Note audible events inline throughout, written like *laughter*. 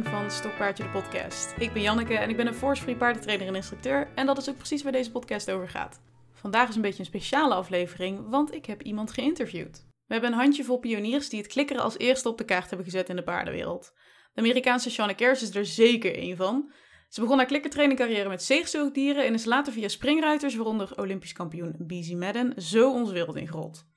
van Stokpaardje de podcast. Ik ben Janneke en ik ben een force-free paardentrainer en instructeur en dat is ook precies waar deze podcast over gaat. Vandaag is een beetje een speciale aflevering, want ik heb iemand geïnterviewd. We hebben een handjevol pioniers die het klikkeren als eerste op de kaart hebben gezet in de paardenwereld. De Amerikaanse Shauna Kers is er zeker één van. Ze begon haar klikkertrainingcarrière met zeegzoogdieren en is later via springruiters, waaronder Olympisch kampioen BZ Madden, zo onze wereld ingerold.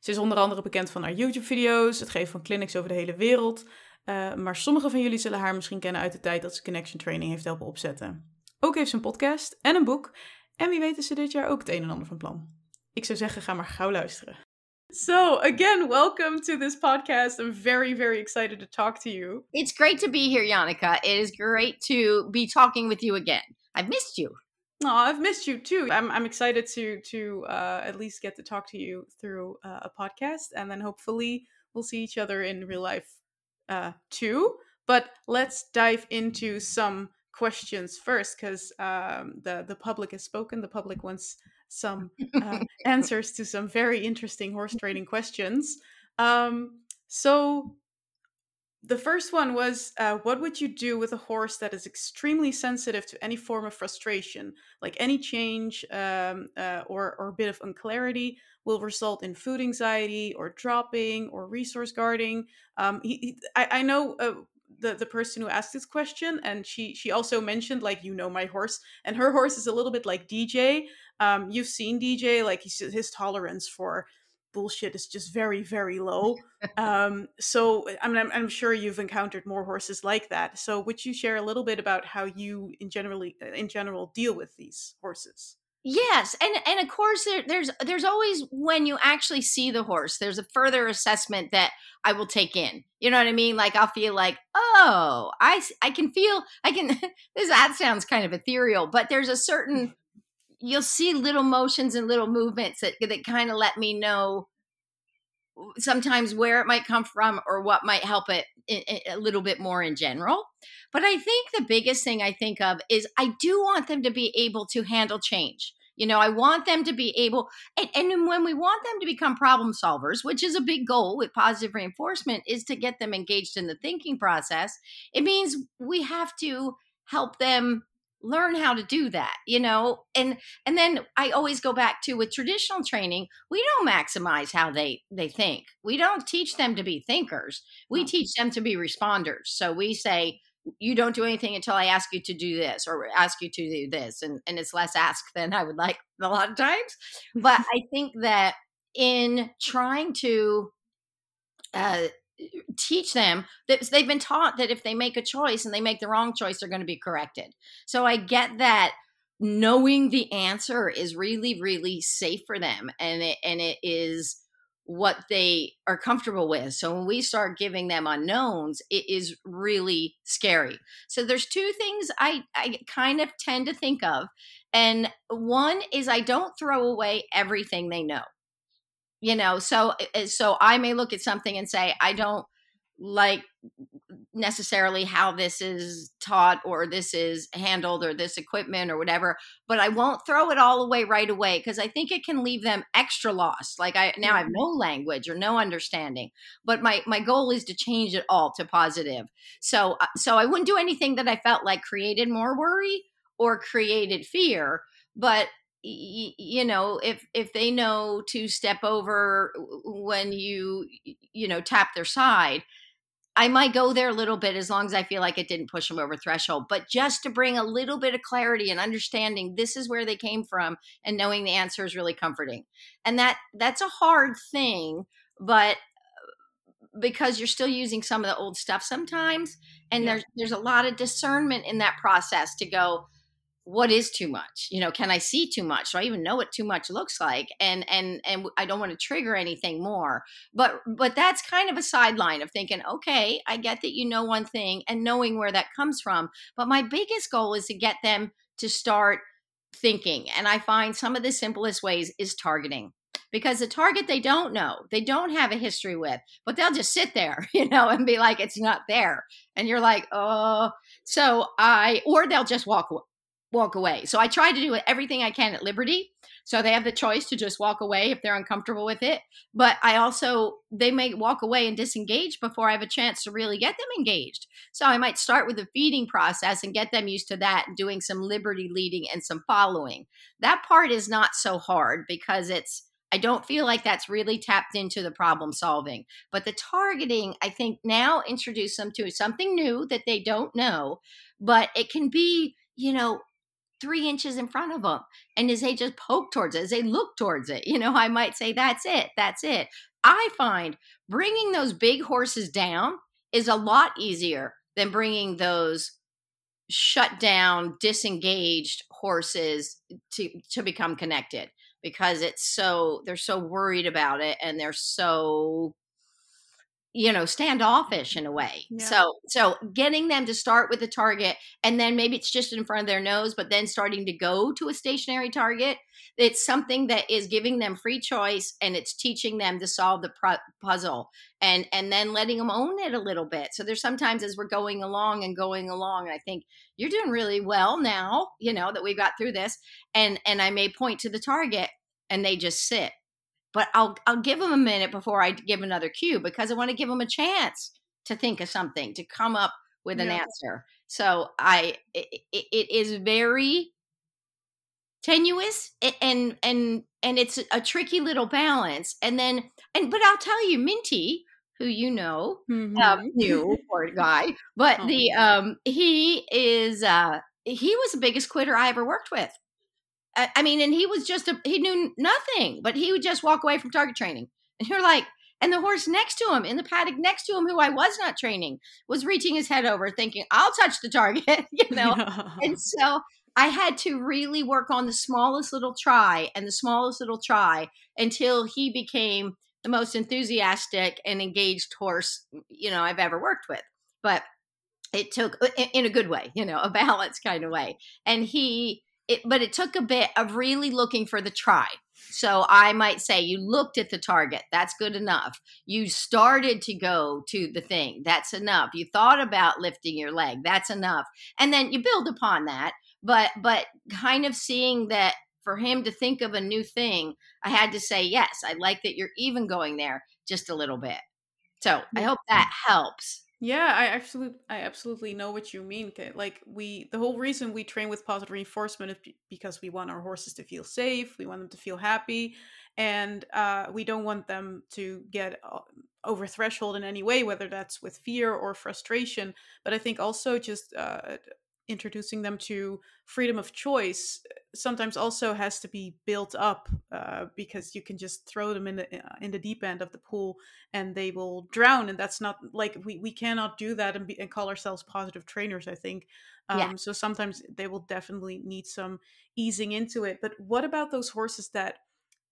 Ze is onder andere bekend van haar YouTube-video's, het geven van clinics over de hele wereld, uh, maar sommigen van jullie zullen haar misschien kennen uit de tijd dat ze Connection Training heeft helpen opzetten. Ook heeft ze een podcast en een boek. En wie weet is ze dit jaar ook het een en ander van plan. Ik zou zeggen, ga maar gauw luisteren. So, again, welcome to this podcast. I'm very, very excited to talk to you. It's great to be here, Yannicka. It is great to be talking with you again. I've missed you. Oh, I've missed you too. I'm I'm excited to to uh, at least get to talk to you through uh, a podcast, and then hopefully we'll see each other in real life uh, too. But let's dive into some questions first, because um, the the public has spoken. The public wants some uh, *laughs* answers to some very interesting horse trading questions. Um, so the first one was uh, what would you do with a horse that is extremely sensitive to any form of frustration like any change um, uh, or, or a bit of unclarity will result in food anxiety or dropping or resource guarding? Um, he, he, I, I, know uh, the, the person who asked this question and she she also mentioned like you know my horse and her horse is a little bit like dj um, you've seen dj like his tolerance for bullshit is just very very low. *laughs* Um, so I mean, I'm, I'm, sure you've encountered more horses like that. So would you share a little bit about how you in generally in general deal with these horses? Yes and and of course there, there's there's always when you actually see the horse there's a further assessment that i will take in. You know what i mean? Like i'll feel like oh i i can feel i can *laughs* this that sounds kind of ethereal but there's a certain you'll see little motions and little movements that, that kind of let me know sometimes where it might come from or what might help it a little bit more in general. But I think the biggest thing I think of is I do want them to be able to handle change. You know, I want them to be able, and, and when we want them to become problem solvers, which is a big goal with positive reinforcement, is to get them engaged in the thinking process. It means we have to help them learn how to do that you know? And and then i always go back to with traditional training we don't maximize how they they think. We don't teach them to be thinkers. We teach them to be responders. So we say you don't do anything until i ask you to do this or ask you to do this. And and it's less ask than i would like a lot of times. But *laughs* i think that in trying to uh, teach them that they've been taught that if they make a choice and they make the wrong choice, they're going to be corrected. So I get that knowing the answer is really, really safe for them, and it and it is what they are comfortable with. So when we start giving them unknowns, it is really scary. So there's two things I, I kind of tend to think of. And one is I don't throw away everything they know you know so eh, eh, so i may look at something and say i don't like necessarily how this is taught or this is handled or this equipment or whatever but i won't throw it all away right away because i think it can leave them extra lost like i now i have no language or no understanding but my my goal is to change it all to positive. So uh, so i wouldn't do anything that i felt like created more worry or created fear but you know if if they know to step over when you you know tap their side i might go there a little bit as long as i feel like it didn't push them over threshold but just to bring a little bit of clarity and understanding this is where they came from and knowing the answer is really comforting and that that's a hard thing but uh, because you're still using some of the old stuff sometimes and yeah. there's there's a lot of discernment in that process to go what is too much? You know can i see too much? Do i even know what too much looks like? And and and i don't want to trigger anything more. But but that's kind of a sideline of thinking okay i get that you know one thing and knowing where that comes from but my biggest goal is to get them to start thinking. And i find some of the simplest ways is targeting. Because the target they don't know they don't have a history with but they'll just sit there *laughs* you know and be like it's not there. And you're like oh. So i or they'll just walk away walk away. So I try to do everything I can at Liberty. So they have the choice to just walk away if they're uncomfortable with it. But I also, they may walk away and disengage before I have a chance to really get them engaged. So I might start with the feeding process and get them used to that, doing some Liberty leading and some following. That part is not so hard because it's, I don't feel like that's really tapped into the problem solving. But the targeting, I think now introduce them to something new that they don't know, but it can be, you know, three inches in front of them. And as they just poke towards it, as they look towards it, you know, I might say, that's it, that's it. I find bringing those big horses down is a lot easier than bringing those shut down, disengaged horses to, to become connected because it's so, they're so worried about it and they're so you know standoffish in a way. Yeah. so so getting them to start with a target and then maybe it's just in front of their nose but then starting to go to a stationary target it's something that is giving them free choice and it's teaching them to solve the puzzle and and then letting them own it a little bit. So there's sometimes as we're going along and going along and i think you're doing really well now you know that we got through this and and i may point to the target and they just sit but I'll I'll give them a minute before I give another cue because I want to give them a chance to think of something to come up with yeah. an answer. So I it, it is very tenuous and and and it's a tricky little balance. And then and but I'll tell you, Minty, who you know, um, mm-hmm. um, new *laughs* poor guy, but oh. the um he is uh he was the biggest quitter I ever worked with. I mean, and he was just a, he knew nothing, but he would just walk away from target training. And you're like, and the horse next to him in the paddock next to him, who I was not training, was reaching his head over, thinking, I'll touch the target, *laughs* you *laughs* know? and so I had to really work on the smallest little try and the smallest little try until he became the most enthusiastic and engaged horse, you know, I've ever worked with. But it took in a good way, you know, a *laughs* balanced kind of way. And he, it, but it took a bit of really looking for the try. So I might say you looked at the target. That's good enough. You started to go to the thing. That's enough. You thought about lifting your leg. That's enough. And then you build upon that. But but kind of seeing that for him to think of a new thing, I had to say yes. I like that you're even going there just a little bit. So I hope that helps. Yeah, I absolutely, I absolutely know what you mean. Like we, the whole reason we train with positive reinforcement is because we want our horses to feel safe. We want them to feel happy, and uh, we don't want them to get uh, over threshold in any way, whether that's with fear or frustration. But I think also just uh, introducing them to freedom of choice uh, sometimes also has to be built up uh, because you can just throw them in the uh, in the deep end of the pool and they will drown and that's not like we, we cannot do that and, be, and call ourselves positive trainers i think um, yeah. so sometimes they will definitely need some easing into it but what about those horses that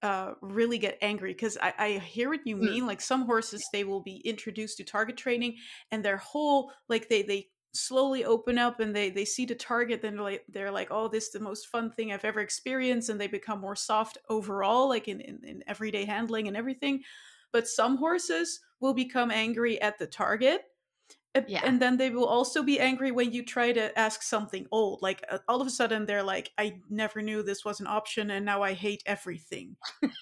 uh, really get angry because I, I hear what you mm. mean. Like some horses, they will be introduced to target training, and their whole like they they slowly open up and they they see the target then they're like they're like oh this is the most fun thing i've ever experienced and they become more soft overall like in, in, in everyday handling and everything but some horses will become angry at the target yeah. and then they will also be angry when you try to ask something old like uh, all of a sudden they're like i never knew this was an option and now i hate everything *laughs* and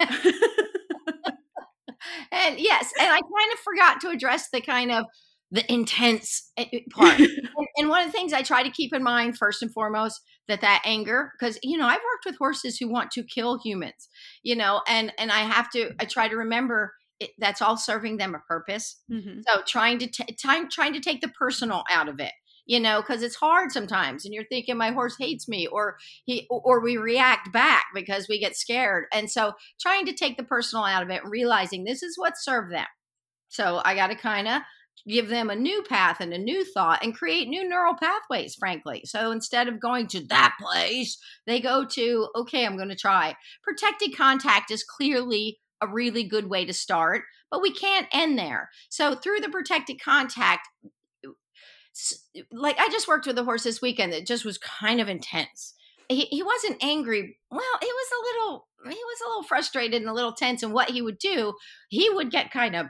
yes and i kind of forgot to address the kind of the intense eh, eh, *laughs* part. and, and, one of the things I try to keep in mind first and foremost that that anger because you know I've worked with horses who want to kill humans, you know, and and I have to I try to remember it, that's all serving them a purpose. Mm-hmm. So trying to t- time trying to take the personal out of it you know because it's hard sometimes and you're thinking my horse hates me or he or we react back because we get scared and so trying to take the personal out of it and realizing this is what served them so i got to kind of give them a new path and a new thought and create new neural pathways, frankly. So instead of going to that place, they go to, okay, I'm going to try. Protected contact is clearly a really good way to start, but we can't end there. So through the protected contact, like I just worked with a horse this weekend that just was kind of intense. He, he wasn't angry. Well, he was a little he was a little frustrated and a little tense and what he would do he would get kind of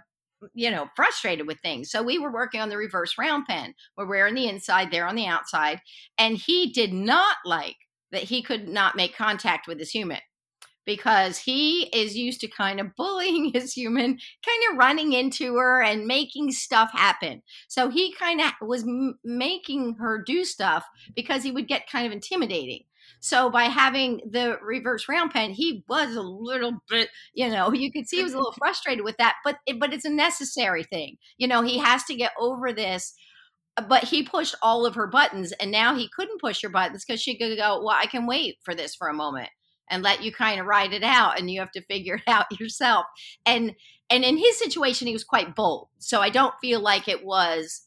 you know, frustrated with things. So we were working on the reverse round pen where we're on the inside, they're on the outside. And he did not like that he could not make contact with his human because he is used to kind of bullying *laughs* his human, kind of running into her and making stuff happen. So he kind of was m- making her do stuff because he would get kind of intimidating. So by having the reverse round pen, he was a little bit, you know, you could see he was a little *laughs* frustrated with that, but it, but it's a necessary thing. You know, he has to get over this but he pushed all of her buttons and now he couldn't push her buttons because she could go well i can wait for this for a moment and let you kind of ride it out and you have to figure it out yourself and and in his situation he was quite bold so i don't feel like it was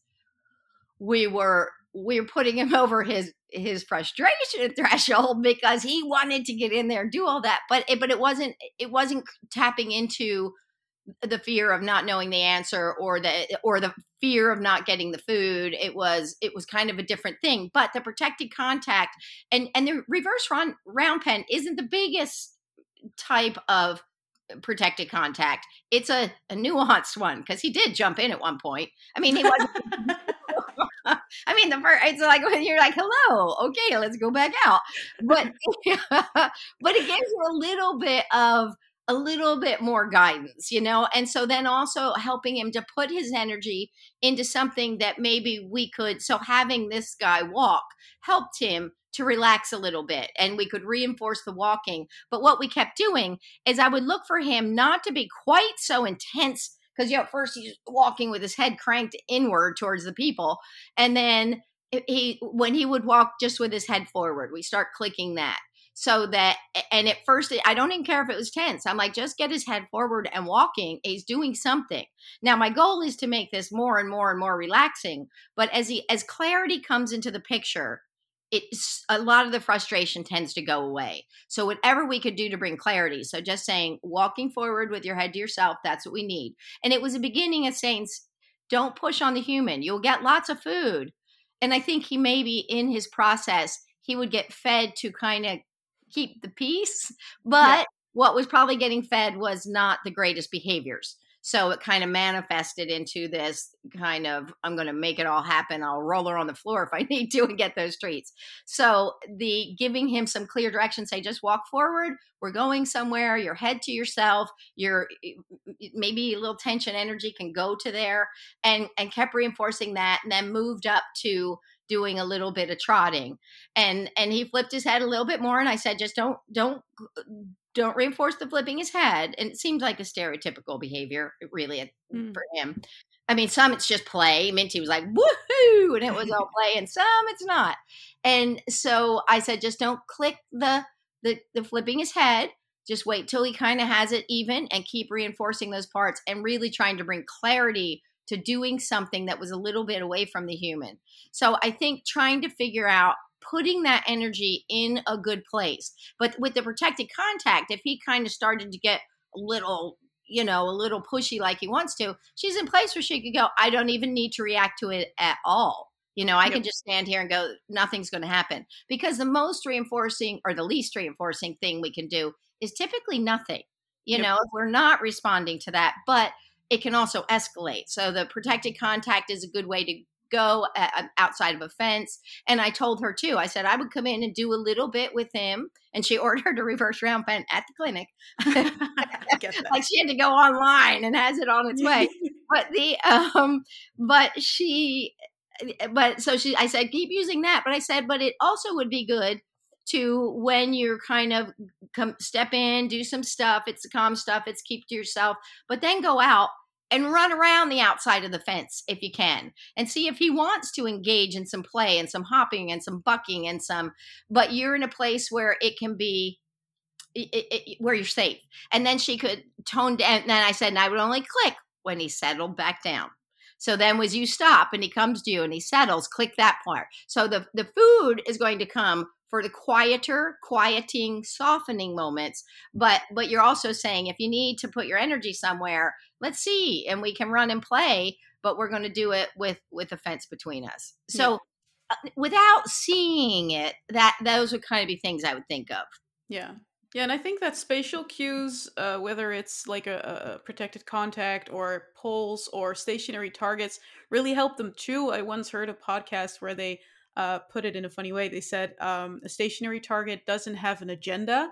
we were we were putting him *laughs* over his his frustration *laughs* threshold because he wanted to get in there and do all that but it, but it wasn't it wasn't tapping into the fear of not knowing the answer or the or the fear of not getting the food. It was it was kind of a different thing but the protected contact and and the reverse round, round pen isn't the biggest type of protected contact. It's a, a nuanced one because he did jump in at one point. I mean he wasn't *laughs* I mean, the first, it's like when you're like, hello, okay, let's go back out. But, *laughs* *laughs* but it gives you a little bit of a little bit more guidance, you know? And so then also helping him to put his energy into something that maybe we could. So having this guy walk helped him to relax a little bit and we could reinforce the walking. But what we kept doing is I would look for him not to be quite so intense because you know, first he's walking with his head cranked inward towards the people. And then he when he would walk just with his head forward, we start clicking that so that and at first i don't even care if it was tense i'm like just get his head forward and walking he's doing something now my goal is to make this more and more and more relaxing but as he as clarity comes into the picture it's a lot of the frustration tends to go away so whatever we could do to bring clarity so just saying walking forward with your head to yourself that's what we need and it was a beginning of saying don't push on the human you'll get lots of food and i think he maybe in his process he would get fed to kind of keep the peace. But yeah. what was probably getting fed was not the greatest behaviors. So it kind of manifested into this kind of, I'm going to make it all happen. I'll roll her on the floor if I *laughs* need to and get those treats. So the giving him some clear direction, say, just walk forward. We're going somewhere. Your head to yourself. Your maybe a little tension energy can go to there and, and kept reinforcing that and then moved up to doing a little bit of trotting and and he flipped his head a little bit more and i said just don't don't don't reinforce the flipping his head and it seems like a stereotypical behavior really mm. for him i mean some it's just play minty was like woohoo and it was all play and some it's not and so i said just don't click the the, the flipping his head just wait till he kind of has it even and keep reinforcing those parts and really trying to bring clarity to doing something that was a little bit away from the human. So I think trying to figure out putting that energy in a good place. But with the protected contact, if he kind of started to get a little you know, a little pushy like he wants to, she's in place where she could go, I don't even need to react to it at all. You know, I yep. can just stand here and go, nothing's going to happen. Because the most reinforcing or the least reinforcing thing we can do is typically nothing. You yep. know, if we're not responding to that. But it can also escalate. So the protected contact is a good way to go uh, outside of a fence. And I told her too, I said I would come in and do a little bit with him. And she *laughs* ordered a reverse round pen at the clinic. *laughs* *laughs* like she had to go online and has it on its way. but the, um, but she, but so she, I said, keep using that. But I said, but it also would be good to when you're kind of come step in, do some stuff. It's the calm stuff. It's keep to yourself, but then go out and run around the outside of the fence if you can and see if he wants to engage in some play and some hopping and some bucking and some but you're in a place where it can be it, it, where you're safe. And then she could tone down and then i said and i would only click when he settled back down. So then as you stop and he comes to you and he settles click that part. So the the food is going to come for the quieter quieting softening moments but but you're also saying if you need to put your energy somewhere let's see and we can run and play but we're going to do it with with a fence between us. So yeah. uh, without seeing it that those would kind of be things i would think of. Yeah. Yeah and i think that spatial cues uh, whether it's like a, a protected contact or poles or stationary targets really help them too. I once heard a podcast where they uh, put it in a funny way. They said um, a stationary target doesn't have an agenda.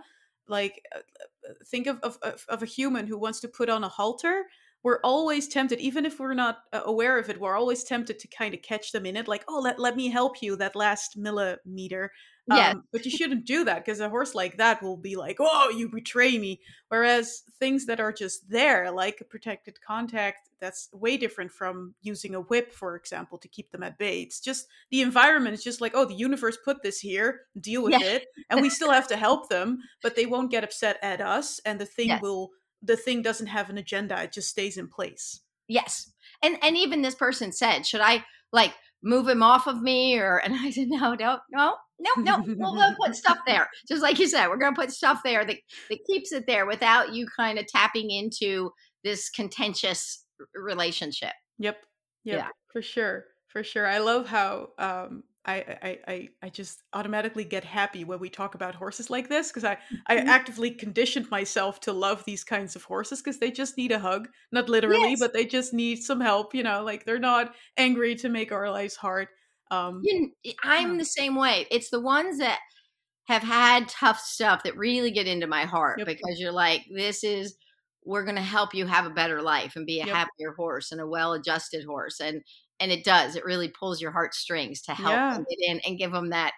Like, uh, uh, think of, of, of a human who wants to put on a halter. We're always tempted, even if we're not uh, aware of it, we're always tempted to kind of catch them in it. Like, oh, let, let me help you that last millimeter. Yeah. Um, but you shouldn't do that because a horse like that will be like, oh, you betray me. Whereas things that are just there, like a protected contact, that's way different from using a whip, for example, to keep them at bay. It's just the environment is just like, oh, the universe put this here, deal with Yeah. it. And we still have to help them, but they won't get upset at us. And the thing Yes. will, the thing doesn't have an agenda, it just stays in place. Yes. And and even this person said, should I like move him off of me or and I said, no, no, no, no, no. We'll, we'll put stuff there. Just like you said, we're gonna put stuff there that, that keeps it there without you kind of tapping into this contentious relationship. Yep. Yep. Yeah. For sure. For sure. I love how um I, I, I, just automatically get happy when we talk about horses like this because I, I Mhm. actively conditioned myself to love these kinds of horses because they just need a hug. Not literally, Yes. but they just need some help, you know, like they're not angry to make our lives hard. Um You, I'm the same way. It's the ones that have had tough stuff that really get into my heart Yep. because you're like, this is we're going to help you have a better life and be a Yep. happier horse and a well-adjusted horse and and it does it really pulls your heartstrings to help Yeah. them get in and give them that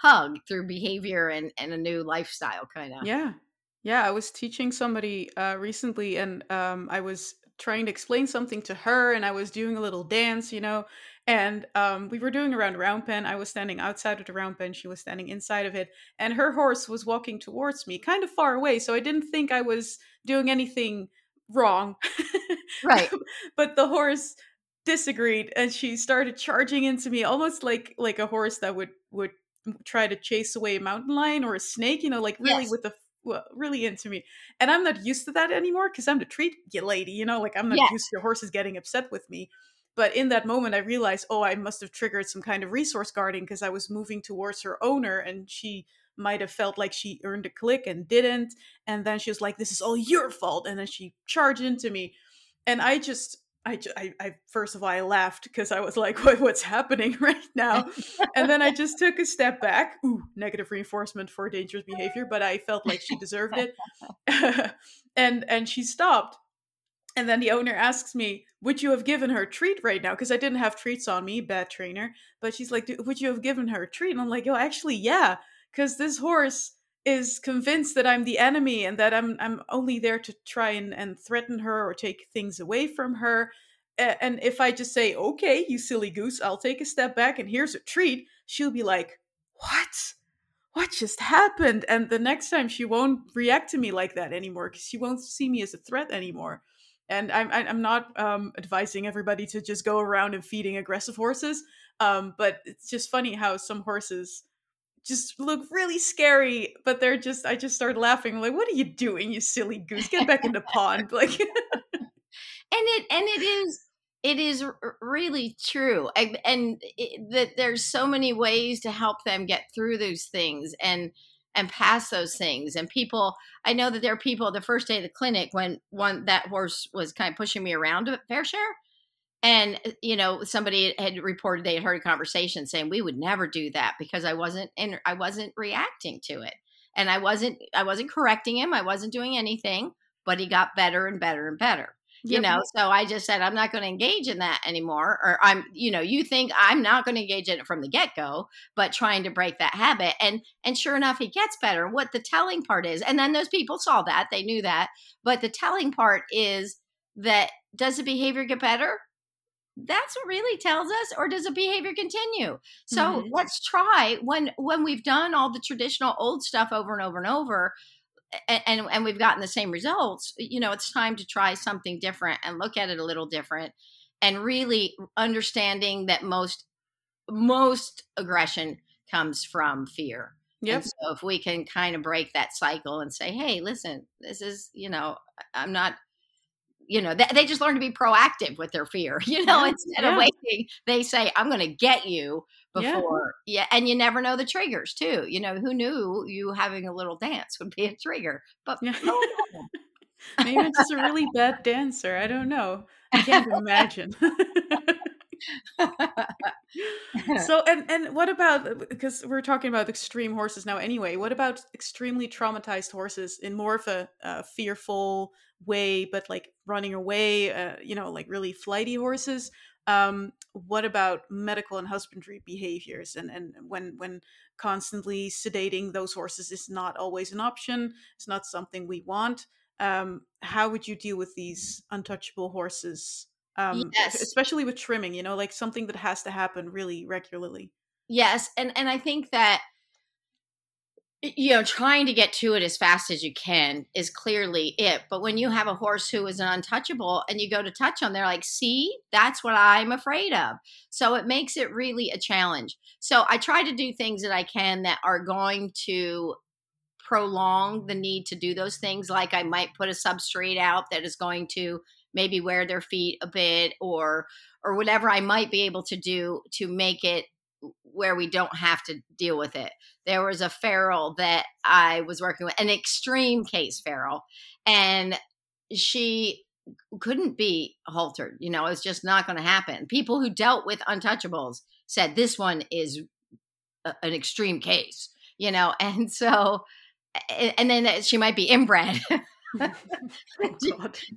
hug through behavior and and a new lifestyle kind of Yeah. Yeah, I was teaching somebody uh recently and um I was trying to explain something to her and I was doing a little dance, you know, and um we were doing around round pen. I was standing outside of the round pen, she was standing inside of it, and her horse was walking towards me, kind of far away, so I didn't think I was doing anything wrong. right *laughs* but the horse disagreed and she started charging into me almost like like a horse that would would try to chase away a mountain lion or a snake you know like really Yes. with the well, really into me. And i'm not used to that anymore because i'm the treat lady you know like i'm not Yes. used to horses getting upset with me. But in that moment i realized oh i must have triggered some kind of resource guarding because i was moving towards her owner and she might have felt like she earned a click and didn't. And then she was like this is all your fault. And then she charged into me. And i just I, I, I first of all I laughed because I was like, what, "What's happening *laughs* right now?" And then I just took a step back. Ooh, negative reinforcement for dangerous behavior, but I felt like she deserved it, *laughs* and and she stopped. And then the owner asks me, "Would you have given her a treat right now?" Because I didn't have treats on me, bad trainer. But she's like, "Would you have given her a treat?" And I'm like, "Oh, actually, yeah." Because this horse is convinced that I'm the enemy and that I'm I'm only there to try and, and threaten her or take things away from her. And if I just say, "Okay, you silly goose, I'll take a step back and here's a treat," she'll be like, "What? What just happened?" And the next time she won't react to me like that anymore because she won't see me as a threat anymore. And I'm I'm not um, advising everybody to just go around and feeding aggressive horses. Um, but it's just funny how some horses just look really scary, but they're just I just started laughing like, "What are you doing, you silly goose? Get back in the pond!" *laughs* Like, and it and it is it is really true and, and it, that there's so many ways to help them get through those things and and pass those things and people i know that there are people the first day of the clinic when one that horse was kind of pushing me around a fair share and uh, you know somebody had reported they had heard a conversation saying we would never do that because i wasn't and i wasn't reacting to it. And i wasn't i wasn't correcting him i wasn't doing anything but he got better and better and better. You know so i just said i'm not going to engage in that anymore or i'm you know you think i'm not going to engage in it from the get-go but trying to break that habit. And and sure enough he gets better. What the telling part is and then those people saw that they knew that but the telling part is that does the behavior get better that's what really tells us or does the behavior continue so Mhm. let's try when when we've done all the traditional old stuff over and over and over and, and and we've gotten the same results you know it's time to try something different and look at it a little different and really understanding that most most aggression comes from fear Yep. and so if we can kind of break that cycle and say hey listen this is you know i'm not you know they, they just learn to be proactive with their fear *laughs* you know Yeah, instead yeah. of waiting they say i'm going to get you before yeah. and you never know the triggers too you know who knew you having a little dance would be a trigger but Yeah. no. *laughs* Maybe I'm just a really bad dancer. I don't know. I can't imagine. *laughs* so and and what about uh, because we're talking about extreme horses now anyway what about extremely traumatized horses in more of a, a fearful way but like running away uh, you know like really flighty horses um what about medical and husbandry behaviors and and when when constantly sedating those horses is not always an option it's not something we want um how would you deal with these untouchable horses um yes. especially with trimming you know like something that has to happen really regularly yes and and i think that you know trying to get to it as fast as you can is clearly it but when you have a horse who is an untouchable and you go to touch them they're like see? That's what i'm afraid of. So it makes it really a challenge. So i try to do things that i can that are going to prolong the need to do those things like i might put a substrate out that is going to maybe wear their feet a bit or or whatever I might be able to do to make it where we don't have to deal with it. There was a feral that I was working with, an extreme case feral, and she couldn't be haltered. You know, it's just not going to happen. People who dealt with untouchables said this one is a, an extreme case, you know, *laughs* and so, and then she might be inbred. *laughs* oh,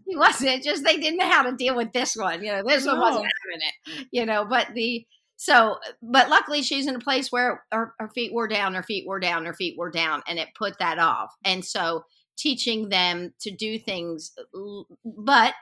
he wasn't just they didn't know how to deal with this one you know this no. one wasn't having it you know but the so but luckily she's in a place where her, her feet were down her feet were down her feet were down and it put that off. And so teaching them to do things uh, but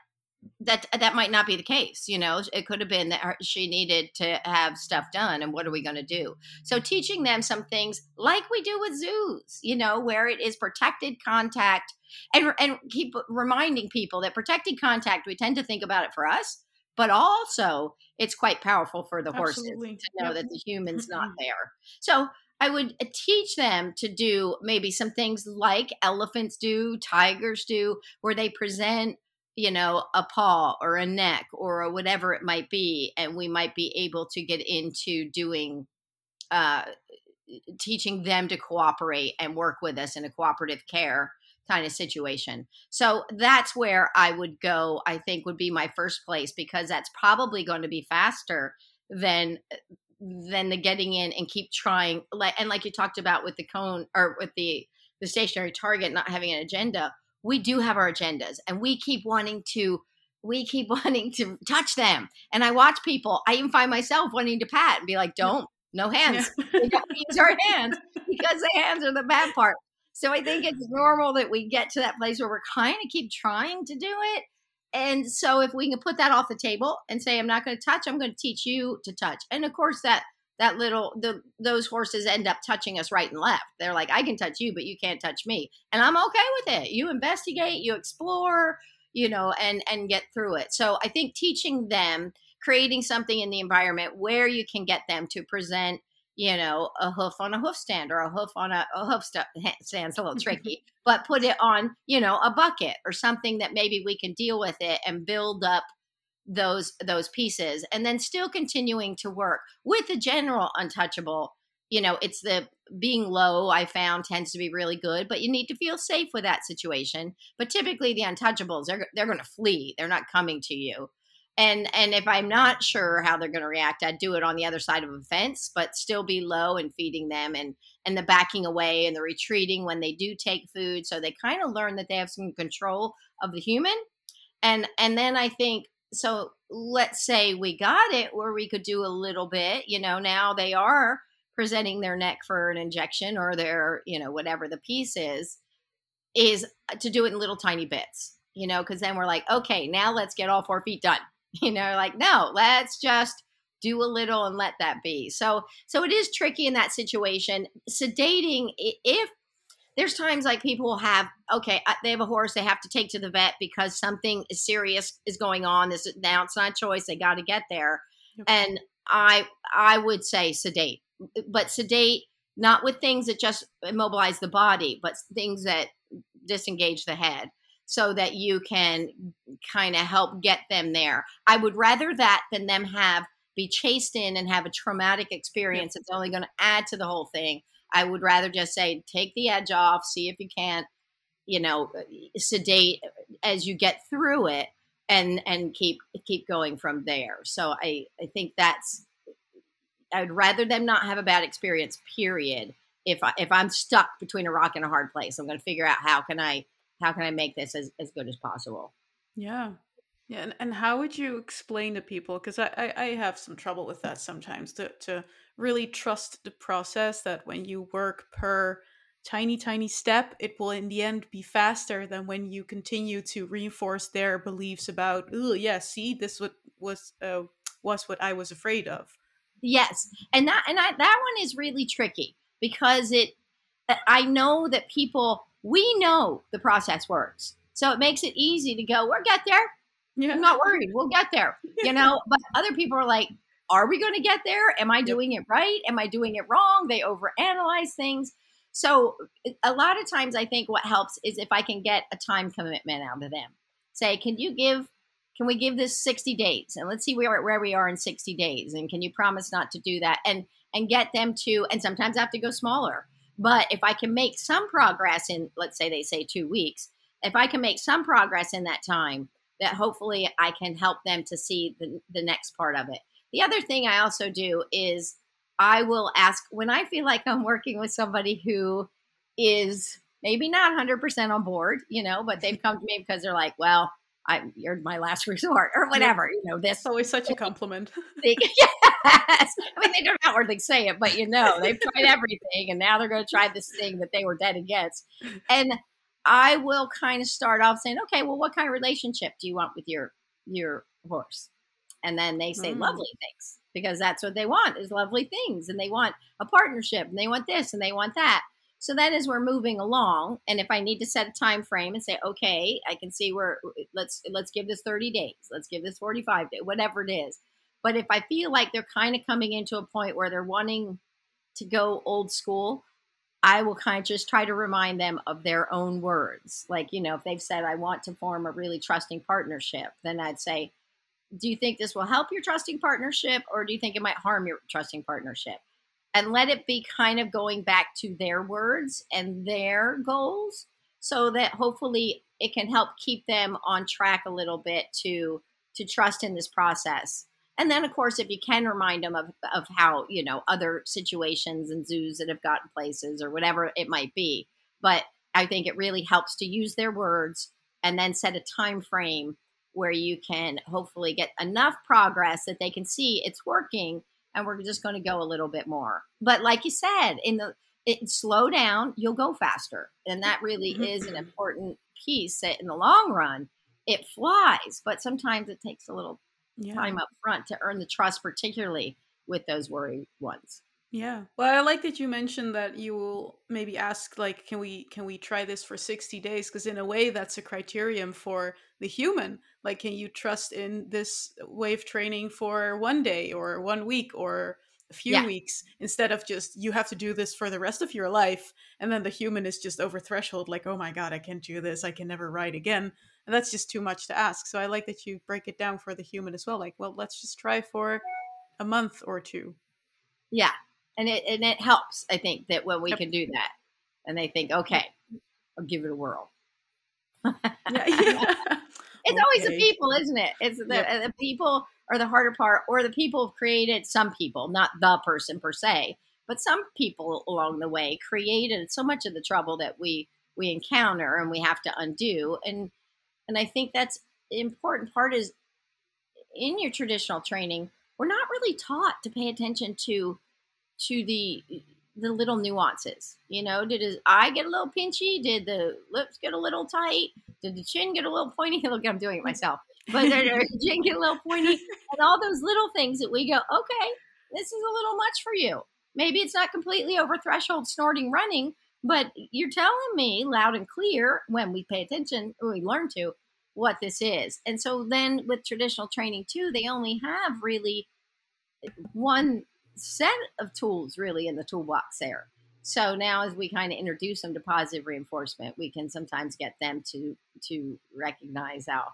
that that might not be the case you know? It could have been that her, she needed to have stuff done and what are we going to do? So teaching them some things like we do with zoos you know where it is protected contact and and keep reminding people that protected contact we tend to think about it for us but also it's quite powerful for the Absolutely. horses to know yep. that the human's not there so I would uh, teach them to do maybe some things like elephants do, tigers do, where they present you know, a paw or a neck or a whatever it might be. And we might be able to get into doing, uh, teaching them to cooperate and work with us in a cooperative care kind of situation. So that's where I would go, I think would be my first place because that's probably going to be faster than uh, than the getting in and keep trying like and like you talked about with the cone or with the the stationary target not having an agenda we do have our agendas and we keep wanting to we keep *laughs* wanting to touch them. And i watch people i even find myself wanting to pat and be like don't no hands. We don't *laughs* use our hands because the hands are the bad part so i think it's normal that we get to that place where we're kind of keep trying to do it and so if we can put that off the table and say i'm not going to touch i'm going to teach you to touch and of course that that little the those horses end up touching us right and left. They're like, I can touch you, but you can't touch me, and I'm okay with it. You investigate, you explore, you know, and and get through it. So I think teaching them, creating something in the environment where you can get them to present. You know, a hoof on a hoof stand or a hoof on a, a hoof st- *laughs* stand's a little tricky, but put it on, you know, a bucket or something that maybe we can deal with it and build up those those pieces and then still continuing to work with the general untouchable. You know it's the being low i found tends to be really good but you need to feel safe with that situation but typically the untouchables they're they're going to flee they're not coming to you and and if i'm not sure how they're going to react i'd do it on the other side of a fence but still be low and feeding them and and the backing away and the retreating when they do take food. So they kind of learn that they have some control of the human. And and then i think so let's say we got it where we could do a little bit you know now they are presenting their neck for an injection or their you know whatever the piece is is uh, to do it in little tiny bits you know because then we're like okay now let's get all four feet done *laughs* you know like no let's just do a little and let that be. So so it is tricky in that situation. Sedating if there's times like people will have okay they have a horse they have to take to the vet because something serious is going on this now it's not a choice they got to get there. And i i would say sedate but sedate not with things that just immobilize the body but things that disengage the head so that you can kind of help get them there i would rather that than them have be chased in and have a traumatic experience it's only going to add to the whole thing I would rather just say take the edge off, see if you can't, you know, sedate uh, as you get through it. and and keep keep going from there. So I I think that's I'd rather them not have a bad experience. Period. If I, if I'm stuck between a rock and a hard place, I'm going to figure out how can I how can I make this as, as good as possible. Yeah, yeah, and, and how would you explain to people? Because I, I, I have some trouble with that sometimes to to really trust the process that when you work per tiny tiny step it will in the end be faster than when you continue to reinforce their beliefs about oh yeah see this what was uh, was what i was afraid of yes and that and I, that one is really tricky because it i know that people we know the process works. So it makes it easy to go we'll get there. Yeah. i'm not worried. We'll get there you know? *laughs* But other people are like are we going to get there? Am i doing it right? Am i doing it wrong? They overanalyze things. So uh, a lot of times I think what helps is if I can get a time commitment out of them. Say, can you give can we give this 60 days? And let's see where, where we are in 60 days and can you promise not to do that? And and get them to and sometimes I have to go smaller. But if I can make some progress in let's say they say 2 weeks, if I can make some progress in that time, that hopefully I can help them to see the, the next part of it. The other thing I also do is I will ask when I feel like I'm working with somebody who is maybe not 100% on board, you know, but they've come to me because they're like, well, I, you're my last *laughs* resort or whatever, you know, this. It's always such a *laughs* compliment. *laughs* yes. I mean, they don't outwardly say it, but you know, they've tried everything and now they're going to try this thing that they were dead against. And I will kind of start off saying, okay, well, what kind of relationship do you want with your, your horse? And then they say mm. lovely things because that's what they want is lovely things and they want a partnership and they want this and they want that so then as we're moving along and if i need to set a time frame and say okay i can see where let's let's give this 30 days let's give this 45 days whatever it is but if i feel like they're kind of coming into a point where they're wanting to go old school i will kind of just try to remind them of their own words like you know if they've said i want to form a really trusting partnership then i'd say do you think this will help your trusting partnership or do you think it might harm your trusting partnership? And let it be kind of going back to their words and their goals so that hopefully it can help keep them on track a little bit to to trust in this process. And then of course if you can remind them of of how, you know, other situations and zoos that have gotten places or whatever it might be. But I think it really helps to use their words and then set a time frame where you can hopefully get enough progress that they can see it's working and we're just going to go a little bit more. But like you said in the it, slow down you'll go faster. And that really mm-hmm. is an important piece that in the long run it flies. But sometimes it takes a little yeah. time up front to earn the trust particularly with those worry ones yeah. Well, I like that you mentioned that you will maybe ask like can we can we try this for 60 days because in a way that's a criterion for the human. Like can you trust in this wave training for one day or one week or a few yeah. weeks instead of just you have to do this for the rest of your life and then the human is just over threshold like oh my god I can't do this I can never ride again and that's just too much to ask. So I like that you break it down for the human as well like well let's just try for a month or two. Yeah, and it and it helps. I think that when we can do that, and they think, okay, I'll give it a whirl. yeah, *laughs* yeah. It's okay. always the people, isn't it? It's the, yep. the people are the harder part, or the people have created some people, not the person per se, but some people along the way created so much of the trouble that we we encounter and we have to undo. And and I think that's the important part is in your traditional training, we're not really taught to pay attention to to the the little nuances. You know, did his eye get a little pinchy? Did the lips get a little tight? Did the chin get a little pointy? *laughs* Look, I'm doing it myself. But did the *laughs* chin get a little pointy? And all those little things that we go, okay, this is a little much for you. Maybe it's not completely over threshold snorting running, but you're telling me loud and clear when we pay attention, when we learn to, what this is. And so then with traditional training too, they only have really one set of tools really in the toolbox there. So now as we kind of introduce them to positive reinforcement, we can sometimes get them to to recognize how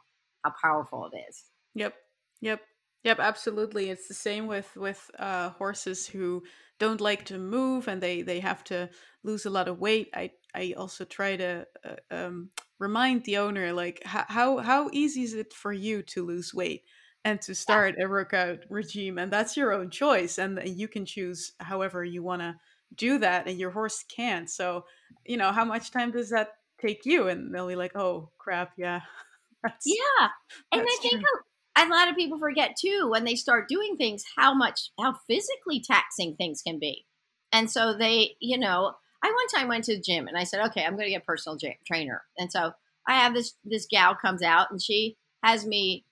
how powerful it is. Yep. Yep. Yep, absolutely. It's the same with with uh, horses who don't like to move and they they have to lose a lot of weight. I I also try to uh, um, remind the owner like how how easy is it for you to lose weight and to start a workout regime, and that's your own choice, and uh, you can choose however you want to do that, and your horse can't. So, you know, how much time does that take you? And they'll be like, oh crap, yeah. *laughs* That's, yeah, and I think a, a lot of people forget too when they start doing things how much how physically taxing things can be, and so they, you know, I one time went to the gym and I said, okay, I'm going to get a personal trainer, and so I have this this gal comes out and she has me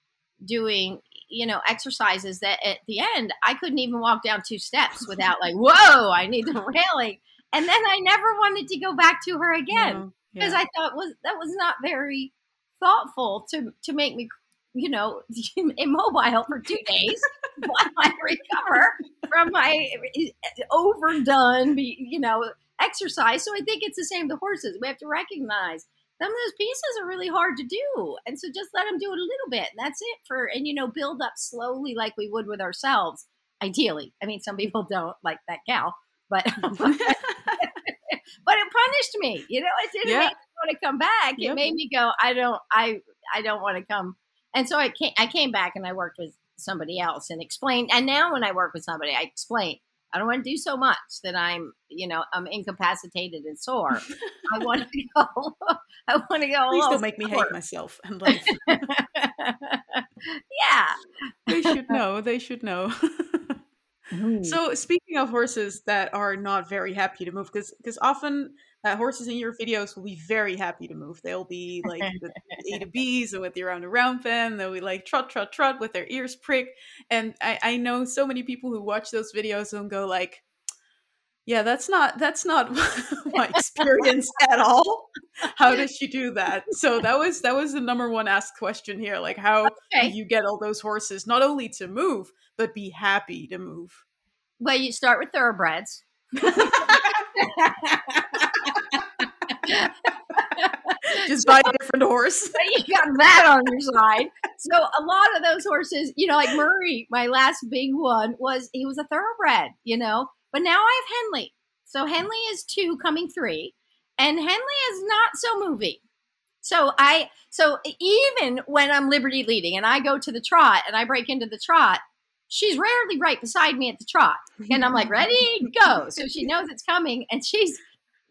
doing you know exercises that at the end I couldn't even walk down two steps without like whoa I need the railing. And then I never wanted to go back to her again mm, because no, yeah. I thought was that was not very thoughtful to to make me you know *laughs* immobile for two days *laughs* while I recover from my eh, overdone you know exercise. So I think it's the same the horses. We have to recognize some of those pieces are really hard to do. And so just let them do it a little bit. And that's it for, and you know, build up slowly like we would with ourselves, ideally. I mean, some people don't like that gal, but, *laughs* *laughs* but it punished me. You know, it didn't yeah. make me want to come back. Yep. It made me go, I don't, I, I don't want to come. And so I came, I came back and I worked with somebody else and explained. And now when I work with somebody, I explain, I don't want to do so much that I'm, you know, I'm incapacitated and sore. I *laughs* want to go. *laughs* I want to go. Please don't make me hate myself *laughs* yeah, they should know. They should know. So speaking of horses that are not very happy to move, because because often uh, horses in your videos will be very happy to move. They'll be like *laughs* with A to B's and with the round around the round pen. They'll be like trot trot trot with their ears pricked. And I, I know so many people who watch those videos and go like, yeah, that's not that's not *laughs* my experience at all. How does she do that? So that was that was the number one asked question here. Like how okay. do you get all those horses not only to move, but be happy to move? Well, you start with thoroughbreds. *laughs* Just buy a different horse. *laughs* you got that on your side. So a lot of those horses, you know, like Murray, my last big one was he was a thoroughbred, you know. But now I have Henley. So Henley is two, coming three, and Henley is not so movie. So I so even when I'm liberty leading and I go to the trot and I break into the trot, she's rarely right beside me at the trot. And I'm like, ready, go. So she knows it's coming and she's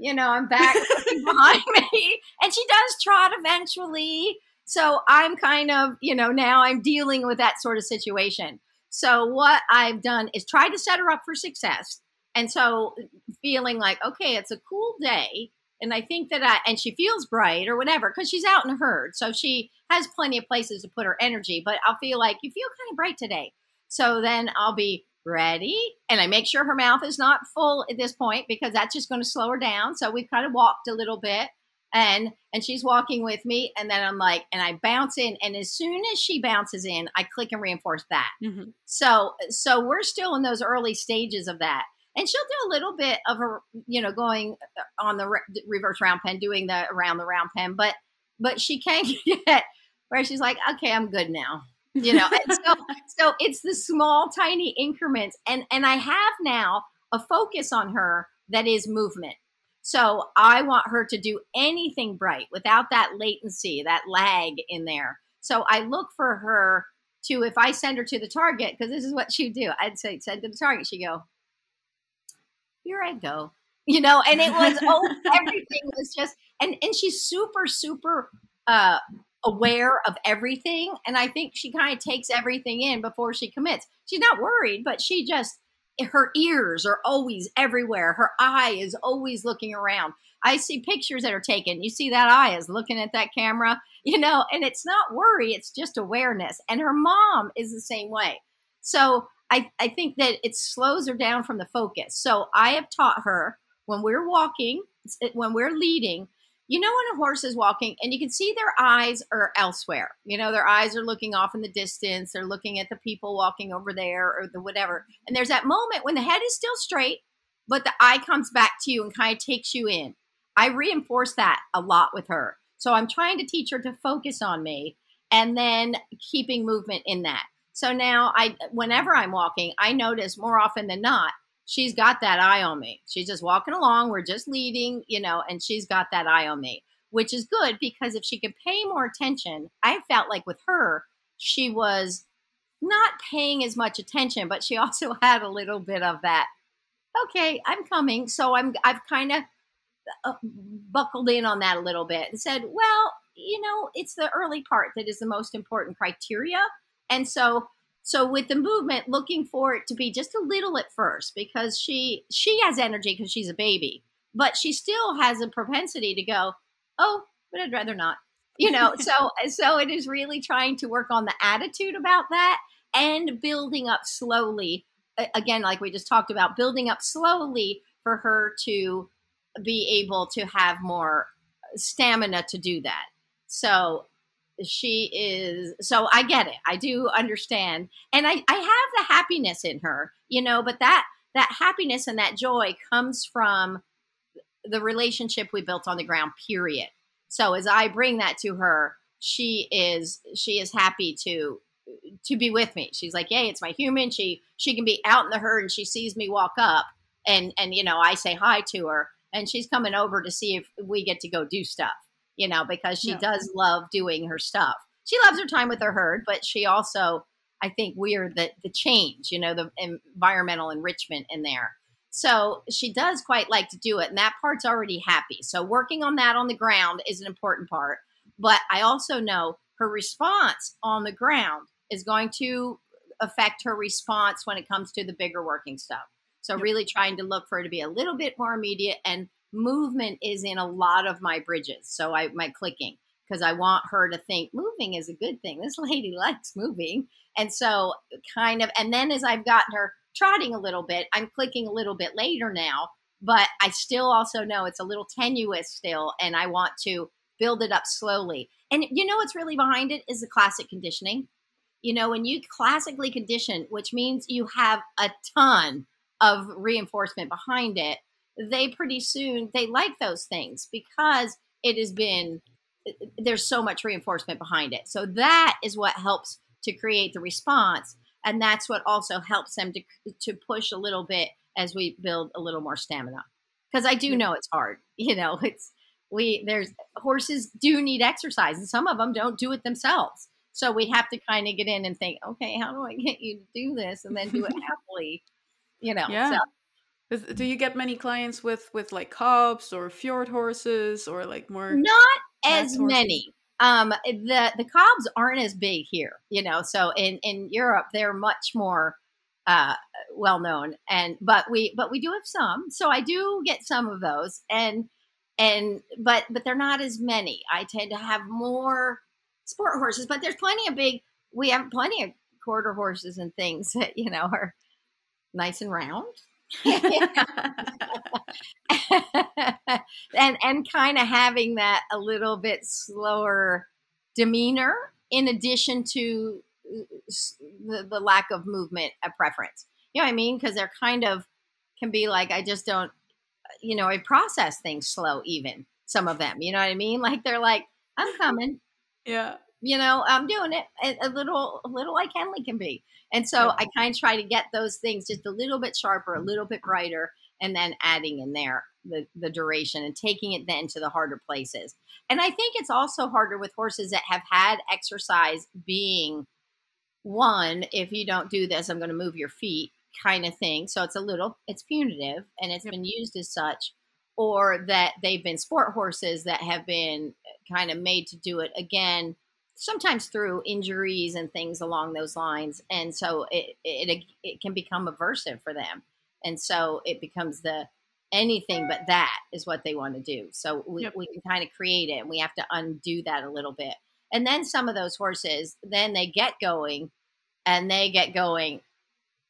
you know, I'm back behind *laughs* me. And she does trot eventually. So I'm kind of, you know, now I'm dealing with that sort of situation. So what I've done is try to set her up for success. And so feeling like, okay, it's a cool day. And I think that I, and she feels bright or whatever, because she's out in a herd. So she has plenty of places to put her energy, but I'll feel like you feel kind of bright today. So then I'll be ready and i make sure her mouth is not full at this point because that's just going to slow her down. So we've kind of walked a little bit and and she's walking with me and then i'm like and i bounce in and as soon as she bounces in i click and reinforce that. Mm-hmm. so so we're still in those early stages of that. And she'll do a little bit of her you know going uh, on the re- reverse round pen doing the around the round pen but but she can't *laughs* get where she's like okay i'm good now you know so so it's the small tiny increments and and i have now a focus on her that is movement. So i want her to do anything bright without that latency that lag in there. So i look for her to if i send her to the target because this is what she'd do i'd say send to the target. She'd go here i go. You know and it was oh *laughs* everything was just and and she's super super uh aware of everything. And I think she kind of takes everything in before she commits. She's not worried, but she just, eh, her ears are always everywhere. Her eye is always looking around. I see pictures that are taken. You see that eye is looking at that camera, *laughs* you know, and it's not worry, it's just awareness. And her mom is the same way. So I, I think that it slows her down from the focus. So I have taught her when we're walking, eh, when we're leading, you know when a horse is walking and you can see their eyes are elsewhere. You know their eyes are looking off in the distance they're looking at the people walking over there or the whatever. And there's that moment when the head is still straight but the eye comes back to you and kind of takes you in. I reinforce that a lot with her. So i'm trying to teach her to focus on me and then keeping movement in that. So now i whenever i'm walking i notice more often than not she's got that eye on me. She's just walking along. We're just leaving, you know, and she's got that eye on me, which is good because if she could pay more attention, I felt like with her, she was not paying as much attention, but she *laughs* also had a little bit of that. Okay, I'm coming. So I'm I've kind of uh, buckled in on that a little bit and said, well, you know, it's the early part that is the most important criteria. And so so with the movement looking for it to be just a little at first because she she has energy because she's a baby, but she still has a propensity to go, "Oh, but I'd rather not." You know, *laughs* so so it is really trying to work on the attitude about that and building up slowly again like we just talked about building up slowly for her to be able to have more uh, stamina to do that. So she is so I get it. I do understand. And I, I have the happiness in her, you know, but that that happiness and that joy comes from the relationship we built on the ground, period. So as I bring that to her, she is she is happy to to be with me. She's like, "Yay, it's my human." She she can be out in the herd and she sees me walk up and and you know, I say hi to her and she's coming over to see if we get to go do stuff, you know, because she yeah. does love doing her stuff. She loves her time with her herd, but she also, I think, we're the the change, you know, the environmental enrichment in there. So she does quite like to do it, and that part's already happy. So working on that on the ground is an important part. But I also know her response on the ground is going to affect her response when it comes to the bigger working stuff. So really trying to look for it to be a little bit more immediate and movement is in a lot of my bridges. So I my clicking because I want her to think moving is a good thing. This lady *laughs* likes moving. And so kind of and then as I've gotten her trotting a little bit, I'm clicking a little bit later now, but I still also know it's a little tenuous still and I want to build it up slowly. And you know what's really behind it is the classic conditioning. You know, when you classically condition, which means you have a ton of reinforcement behind it, they pretty soon they like those things because it has been there's so much reinforcement behind it. So that is what helps to create the response and that's what also helps them to to push a little bit as we build a little more stamina. Cuz I do know it's hard. *laughs* You know, it's we there's horses do need exercise and some of them don't do it themselves. So we have to kind of get in and think, okay, how do I get you to do this and then do it *laughs* happily you know. Yeah. So. Do you get many clients with with like cobs or fjord horses or like more? Not as horses? many. Um, the the cobs aren't as big here, you know. So in in Europe, they're much more uh, well known, and but we but we do have some. So I do get some of those, and and but but they're not as many. I tend to have more sport horses, but there's plenty of big. We have plenty of quarter horses and things that you know are nice and round. *laughs* and and kind of having that a little bit slower demeanor in addition to uh, the, the lack of movement a preference. You know what i mean? Because they're kind of can be like i just don't uh, you know i process things slow even some of them you know what i mean? Like they're like i'm coming. Yeah you know i'm doing it a, little a little like henley can be and so yeah. i kind of try to get those things just a little bit sharper a mm-hmm. little bit brighter and then adding in there the, the duration and taking it then to the harder places and i think it's also harder with horses that have had exercise being one if you don't do this i'm going to move your feet kind of thing so it's a little it's punitive and it's yep. been used as such or that they've been sport horses that have been kind of made to do it again sometimes through injuries and things along those lines. And so it, it it can become aversive for them. And so it becomes the anything but that is what they want to do. So we, yep. we can kind of create it and we have to undo that a little bit. And then some of those horses then they get going and they get going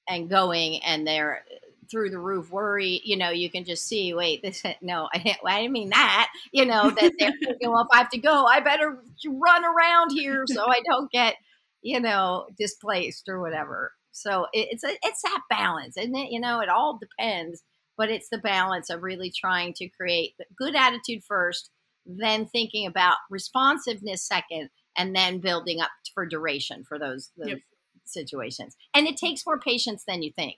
and going and they're through the roof worry, you know, you can just see, wait, this, *laughs* no, I didn't, I didn't mean that, you know, that they're *laughs* thinking, well, if I have to go, I better run around here so I don't get, you know, displaced or whatever. So it's a, it's that balance, isn't it? You know, it all depends, but it's the balance of really trying to create good attitude first, then thinking about responsiveness second, and then building up for duration for those, those yep. situations. And it takes more patience than you think.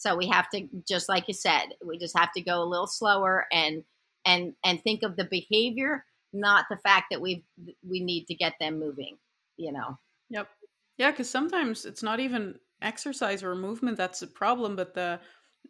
So we have to, just like you said, we just have to go a little slower and and and think of the behavior, not the fact that we we need to get them moving. You know. Yep. Yeah, because sometimes it's not even exercise or movement that's a problem, but the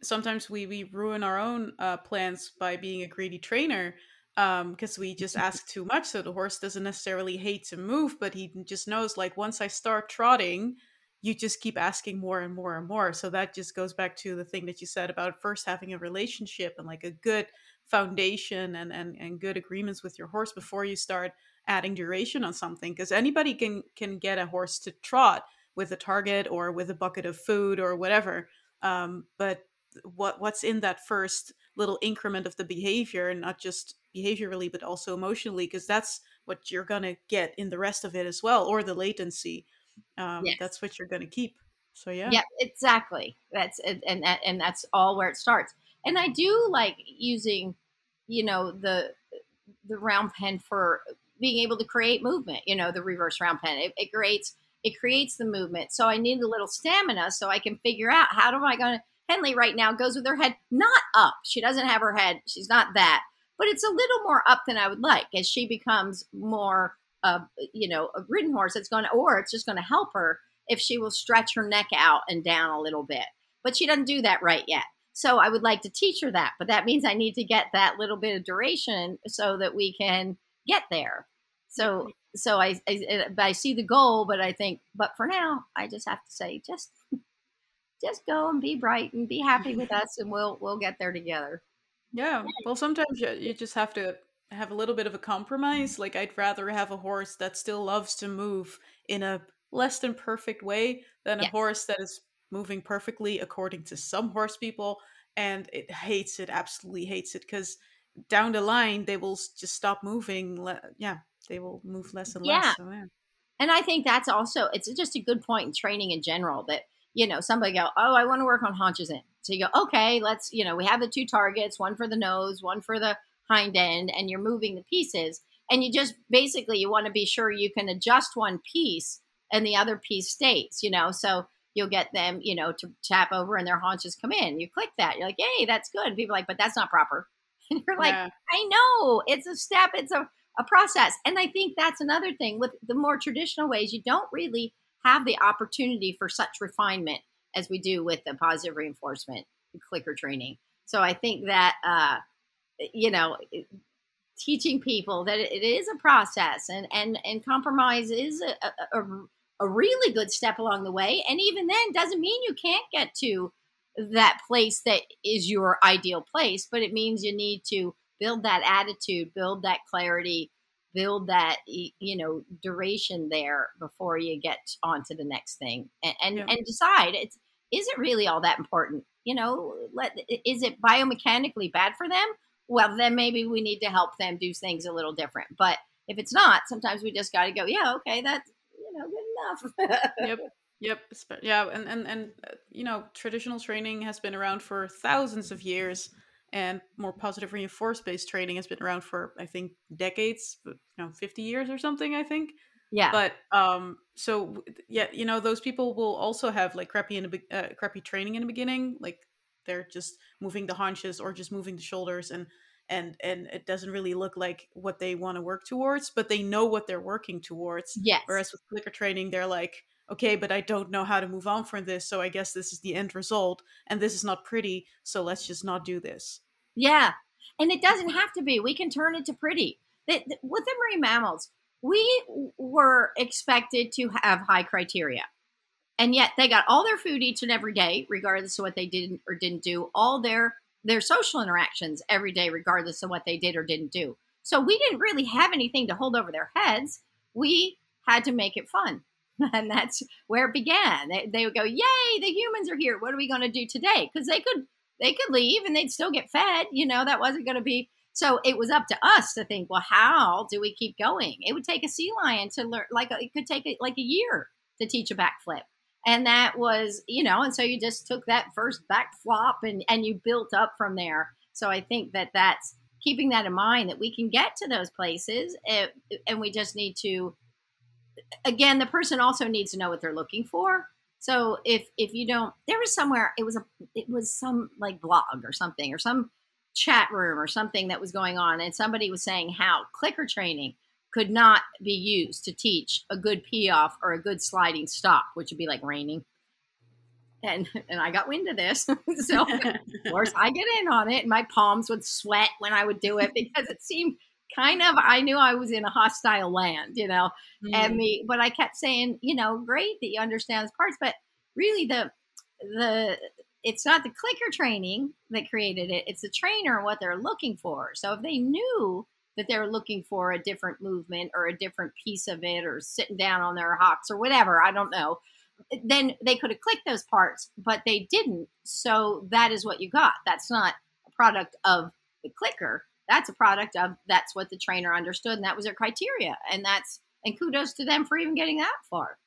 sometimes we we ruin our own uh, plans by being a greedy trainer because um, we just *laughs* ask too much. So the horse doesn't necessarily hate to move, but he just knows like once I start trotting, you just keep asking more and more and more. So that just goes back to the thing that you said about first having a relationship and like a good foundation and and, and good agreements with your horse before you start adding duration on something. Because anybody can can get a horse to trot with a target or with a bucket of food or whatever. Um, but what what's in that first little increment of the behavior and not just behaviorally but also emotionally because that's what you're going to get in the rest of it as well or the latency um, yes. that's what you're going to keep. So yeah. Yeah exactly. That's and and, and that's all where it starts. And i do like using you know the the round pen for being able to create movement you know the reverse round pen. It, it creates it creates the movement. So i need a little stamina so i can figure out how am i going to henley right now goes with her head not up. She doesn't have her head. She's not that. But it's a little more up than I would like as she becomes more, uh, you know, a ridden horse. It's going to, or it's just going to help her if she will stretch her neck out and down a little bit. But she doesn't do that right yet. So I would like to teach her that, but that means I need to get that little bit of duration so that we can get there. So, so I, I, I see the goal, but I think, but for now, I just have to say, just, *laughs* just go and be bright and be happy with *laughs* us, and we'll, we'll get there together. Yeah. Well, sometimes you, you just have to have a little bit of a compromise. Like, I'd rather have a horse that still loves to move in a less than perfect way than a horse that is moving perfectly according to some horse people and it hates it, absolutely hates it because down the line they will just stop moving. Le- yeah, they will move less and yeah. less. So, yeah. And I think that's also it's just a good point in training in general that you know somebody go, oh, I want to work on haunches in so you go, okay, let's, you know, we have the two targets, one for the nose, one for the hind end, and you're moving the pieces. And you just basically you want to be sure you can adjust one piece and the other piece stays, you know. So you'll get them, you know, to tap over and their haunches come in. You click that. You're like, hey, that's good. And people are like, but that's not proper. *laughs* And you're like, yeah. I know. It's a step, it's a, a process. And I think that's another thing with the more traditional ways, you don't really have the opportunity for such refinement as we do with the positive reinforcement clicker training. So I think that, uh, you know, teaching people that it is a process and, and, and compromise is a, a, a really good step along the way. And even then doesn't mean you can't get to that place that is your ideal place, but it means you need to build that attitude, build that clarity, build that you know duration there before you get on to the next thing and and, yeah. and decide it's is it really all that important you know let is it biomechanically bad for them well then maybe we need to help them do things a little different. But if it's not sometimes we just got to go yeah okay that's you know good enough. *laughs* Yep yep yeah and and and uh, you know traditional training has been around for thousands of years and more positive reinforced based training has been around for i think decades you know 50 years or something i think. Yeah. But um so yeah you know those people will also have like crappy in the uh, crappy training in the beginning like they're just moving the haunches or just moving the shoulders and and and it doesn't really look like what they want to work towards but they know what they're working towards yes whereas with clicker training they're like okay, but I don't know how to move on from this, so I guess this is the end result, and this is not pretty, so let's just not do this. Yeah, and it doesn't have to be. We can turn it to pretty. with the marine mammals, we were expected to have high criteria. And yet they got all their food each and every day, regardless of what they did or didn't do, all their their social interactions every day, regardless of what they did or didn't do. So we didn't really have anything to hold over their heads. We had to make it fun. *laughs* and that's where it began. They, they would go, "Yay, the humans are here! What are we going to do today?" Because they could they could leave and they'd still get fed. You know, that wasn't going to be. So it was up to us to think, well, how do we keep going? It would take a sea lion to learn, like it could take like a year to teach a backflip, and that was, you know, and so you just took that first back flop and and you built up from there. So I think that that's keeping that in mind that we can get to those places, if, and we just need to again, the person also needs to know what they're looking for. So if if you don't, there was somewhere it was a it was some like blog or something or some chat room or something that was going on, and somebody was saying how clicker training could not be used to teach a good piaffe or a good sliding stop, which would be like reining. And and I got wind of this, *laughs* so of course I get in on it, and my palms would sweat when I would do it because it seemed kind of I knew I was in a hostile land, you know. Mm. And me, but I kept saying, you know, great that you understand those parts, but really the the it's not the clicker training that created it; it's the trainer and what they're looking for. So if they knew that they were looking for a different movement or a different piece of it, or sitting down on their hocks or whatever, I don't know. Then they could have clicked those parts, but they didn't. So that is what you got. That's not a product of the clicker that's a product of that's what the trainer understood and that was their criteria and that's and kudos to them for even getting that far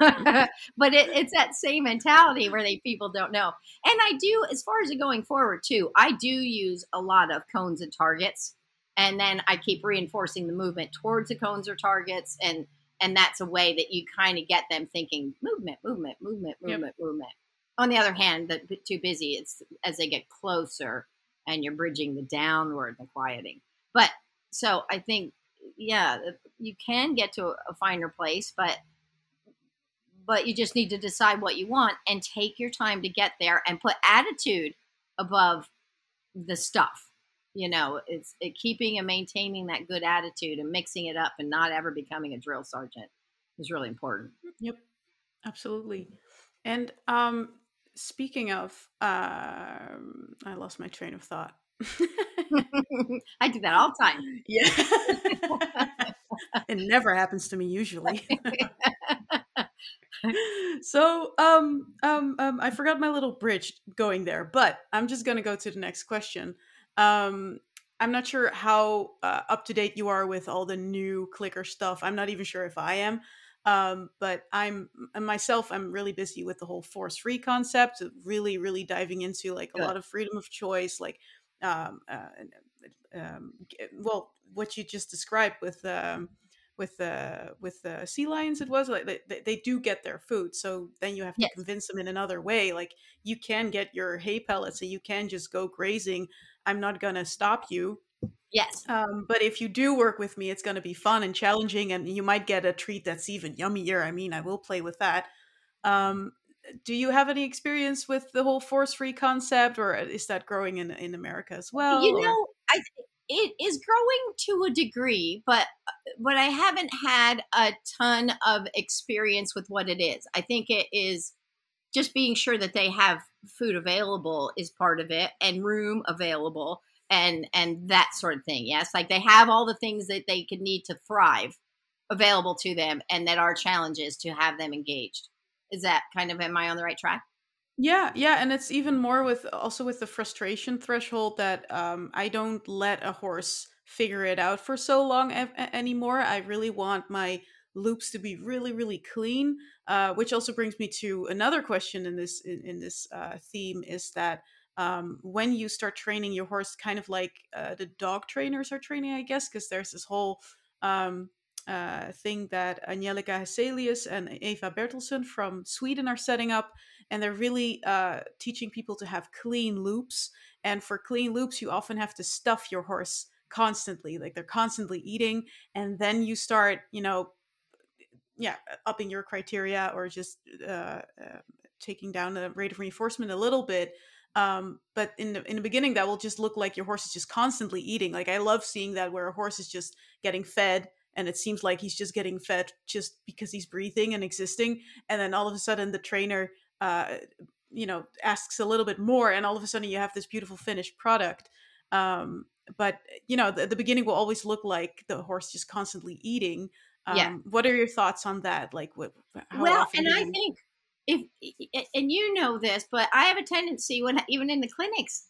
*laughs* but it, it's that same mentality where they people don't know and i do as far as going forward too i do use a lot of cones and targets and then i keep reinforcing the movement towards the cones or targets and and that's a way that you kind of get them thinking movement movement movement movement yep. movement on the other hand that too busy it's as they get closer and you're bridging the downward, the quieting. But so I think, yeah, you can get to a finer place, but but you just need to decide what you want and take your time to get there and put attitude above the stuff. You know, it's it, keeping and maintaining that good attitude and mixing it up and not ever becoming a drill sergeant is really important. Yep, absolutely. And um, speaking of, uh, I lost my train of thought. *laughs* I do that all the time. Yeah. it never happens to me usually. *laughs* so um, um um I forgot my little bridge going there, but I'm just gonna go to the next question. Um I'm not sure how uh, up to date you are with all the new clicker stuff. I'm not even sure if I am. Um, but I'm myself, I'm really busy with the whole force free concept, really, really diving into like a lot of freedom of choice, like, um, uh, um, well, what you just described with, um, with uh with the sea lions it was like they, they do get their food so then you have to yes. convince them in another way like you can get your hay pellets and you can just go grazing i'm not gonna stop you Yes. Um, but if you do work with me, it's going to be fun and challenging, and you might get a treat that's even yummier. I mean, I will play with that. Um, do you have any experience with the whole force free concept, or is that growing in in America as well? You or? know, I it is growing to a degree, but uh, but I haven't had a ton of experience with what it is. I think it is just being sure that they have food available is part of it, and room available and and that sort of thing yes? Like they have all the things that they could need to thrive available to them and that our challenge is to have them engaged. Is that kind of am i on the right track? Yeah yeah and it's even more with also with the frustration threshold that um, i don't let a horse figure it out for so long anymore. I really want my loops to be really really clean uh, which also brings me to another question in this in, in this uh, theme is that um, when you start training your horse, kind of like uh, the dog trainers are training, I guess, because there's this whole um, uh, thing that Angelica Hesselius and Eva Bertilsson from Sweden are setting up. And they're really uh, teaching people to have clean loops. And for clean loops, you often have to stuff your horse constantly. Like they're constantly eating. And then you start, you know, yeah, upping your criteria or just uh, uh, taking down the rate of reinforcement a little bit um, but in the in the beginning, that will just look like your horse is just constantly eating. Like I love seeing that where a horse is just getting fed, and it seems like he's just getting fed just because he's breathing and existing, and then all of a sudden the trainer, uh, you know, asks a little bit more, and all of a sudden you have this beautiful finished product. Um, but you know, the, the beginning will always look like the horse just constantly eating. Um, yeah. What are your thoughts on that? Like, what? well, and I think if and you know this, but I have a tendency when even in the clinics,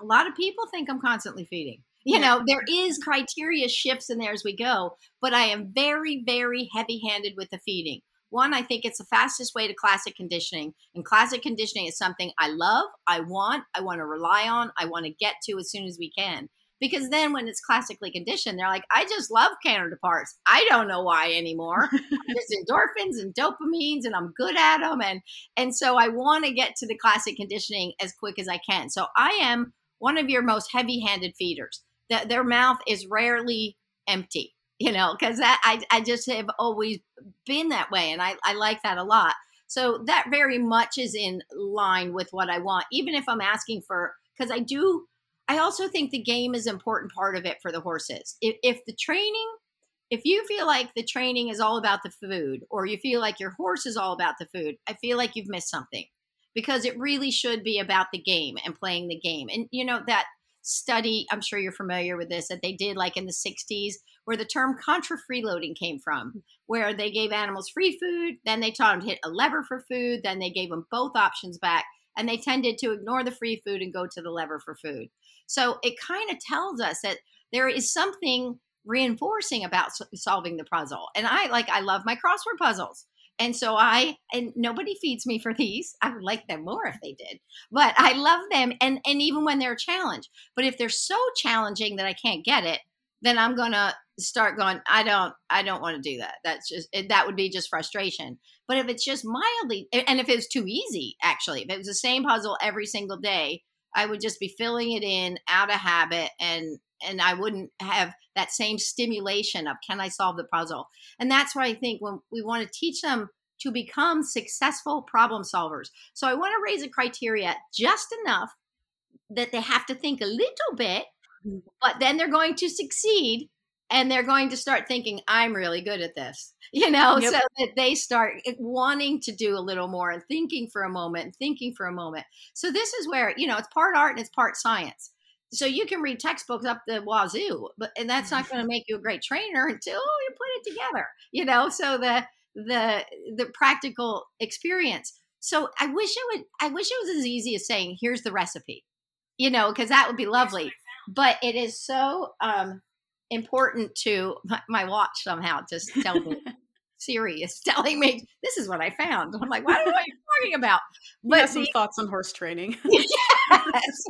a lot of people think I'm constantly feeding. You know, there is criteria shifts in there as we go, but I am very, very heavy handed with the feeding. One, I think it's the fastest way to classic conditioning. And classic conditioning is something I love, I want, I want to rely on, I want to get to as soon as we can. Because then when it's classically conditioned, they're like, I just love Canada parts. I don't know why anymore. *laughs* There's endorphins and dopamines, and I'm good at them, and and so I want to get to the classic conditioning as quick as I can. So I am one of your most heavy-handed feeders. That their mouth is rarely empty, you know, because that I I just have always been that way, and I I like that a lot. So that very much is in line with what I want, even if I'm asking for because I do I also think the game is an important part of it for the horses. If, if the training, if you feel like the training is all about the food, or you feel like your horse is all about the food, I feel like you've missed something because it really should be about the game and playing the game. And you know, that study, I'm sure you're familiar with this, that they did like in the 60s, where the term contra freeloading came from, where they gave animals free food, then they taught them to hit a lever for food, then they gave them both options back, and they tended to ignore the free food and go to the lever for food. So it kind of tells us that there is something reinforcing about solving the puzzle. And I like, I love my crossword puzzles. And so I, and nobody feeds me for these. I would like them more if they did, but I love them. And, and even when they're a challenge, but if they're so challenging that I can't get it, then I'm going to start going, I don't, I don't want to do that. That's just, that would be just frustration. But if it's just mildly, and if it's too easy, actually, if it was the same puzzle every single day, I would just be filling it in out of habit and and I wouldn't have that same stimulation of can I solve the puzzle. And that's why I think when we want to teach them to become successful problem solvers. So I want to raise a criteria just enough that they have to think a little bit, mm-hmm. but then they're going to succeed and they're going to start thinking i'm really good at this *laughs* you know yep. so that they start wanting to do a little more and thinking for a moment and thinking for a moment. So this is where you know it's part art and it's part science. So you can read textbooks up the wazoo but and that's not going to make you a great trainer until you put it together you know so the the the practical experience. So i wish it would i wish it was as easy as saying here's the recipe you know because that would be lovely. but it is so um important to my, my watch somehow just tell me *laughs* Siri is *laughs* telling me this is what I found. I'm like, what are you *laughs* talking about? But you some the, thoughts on horse training. yes.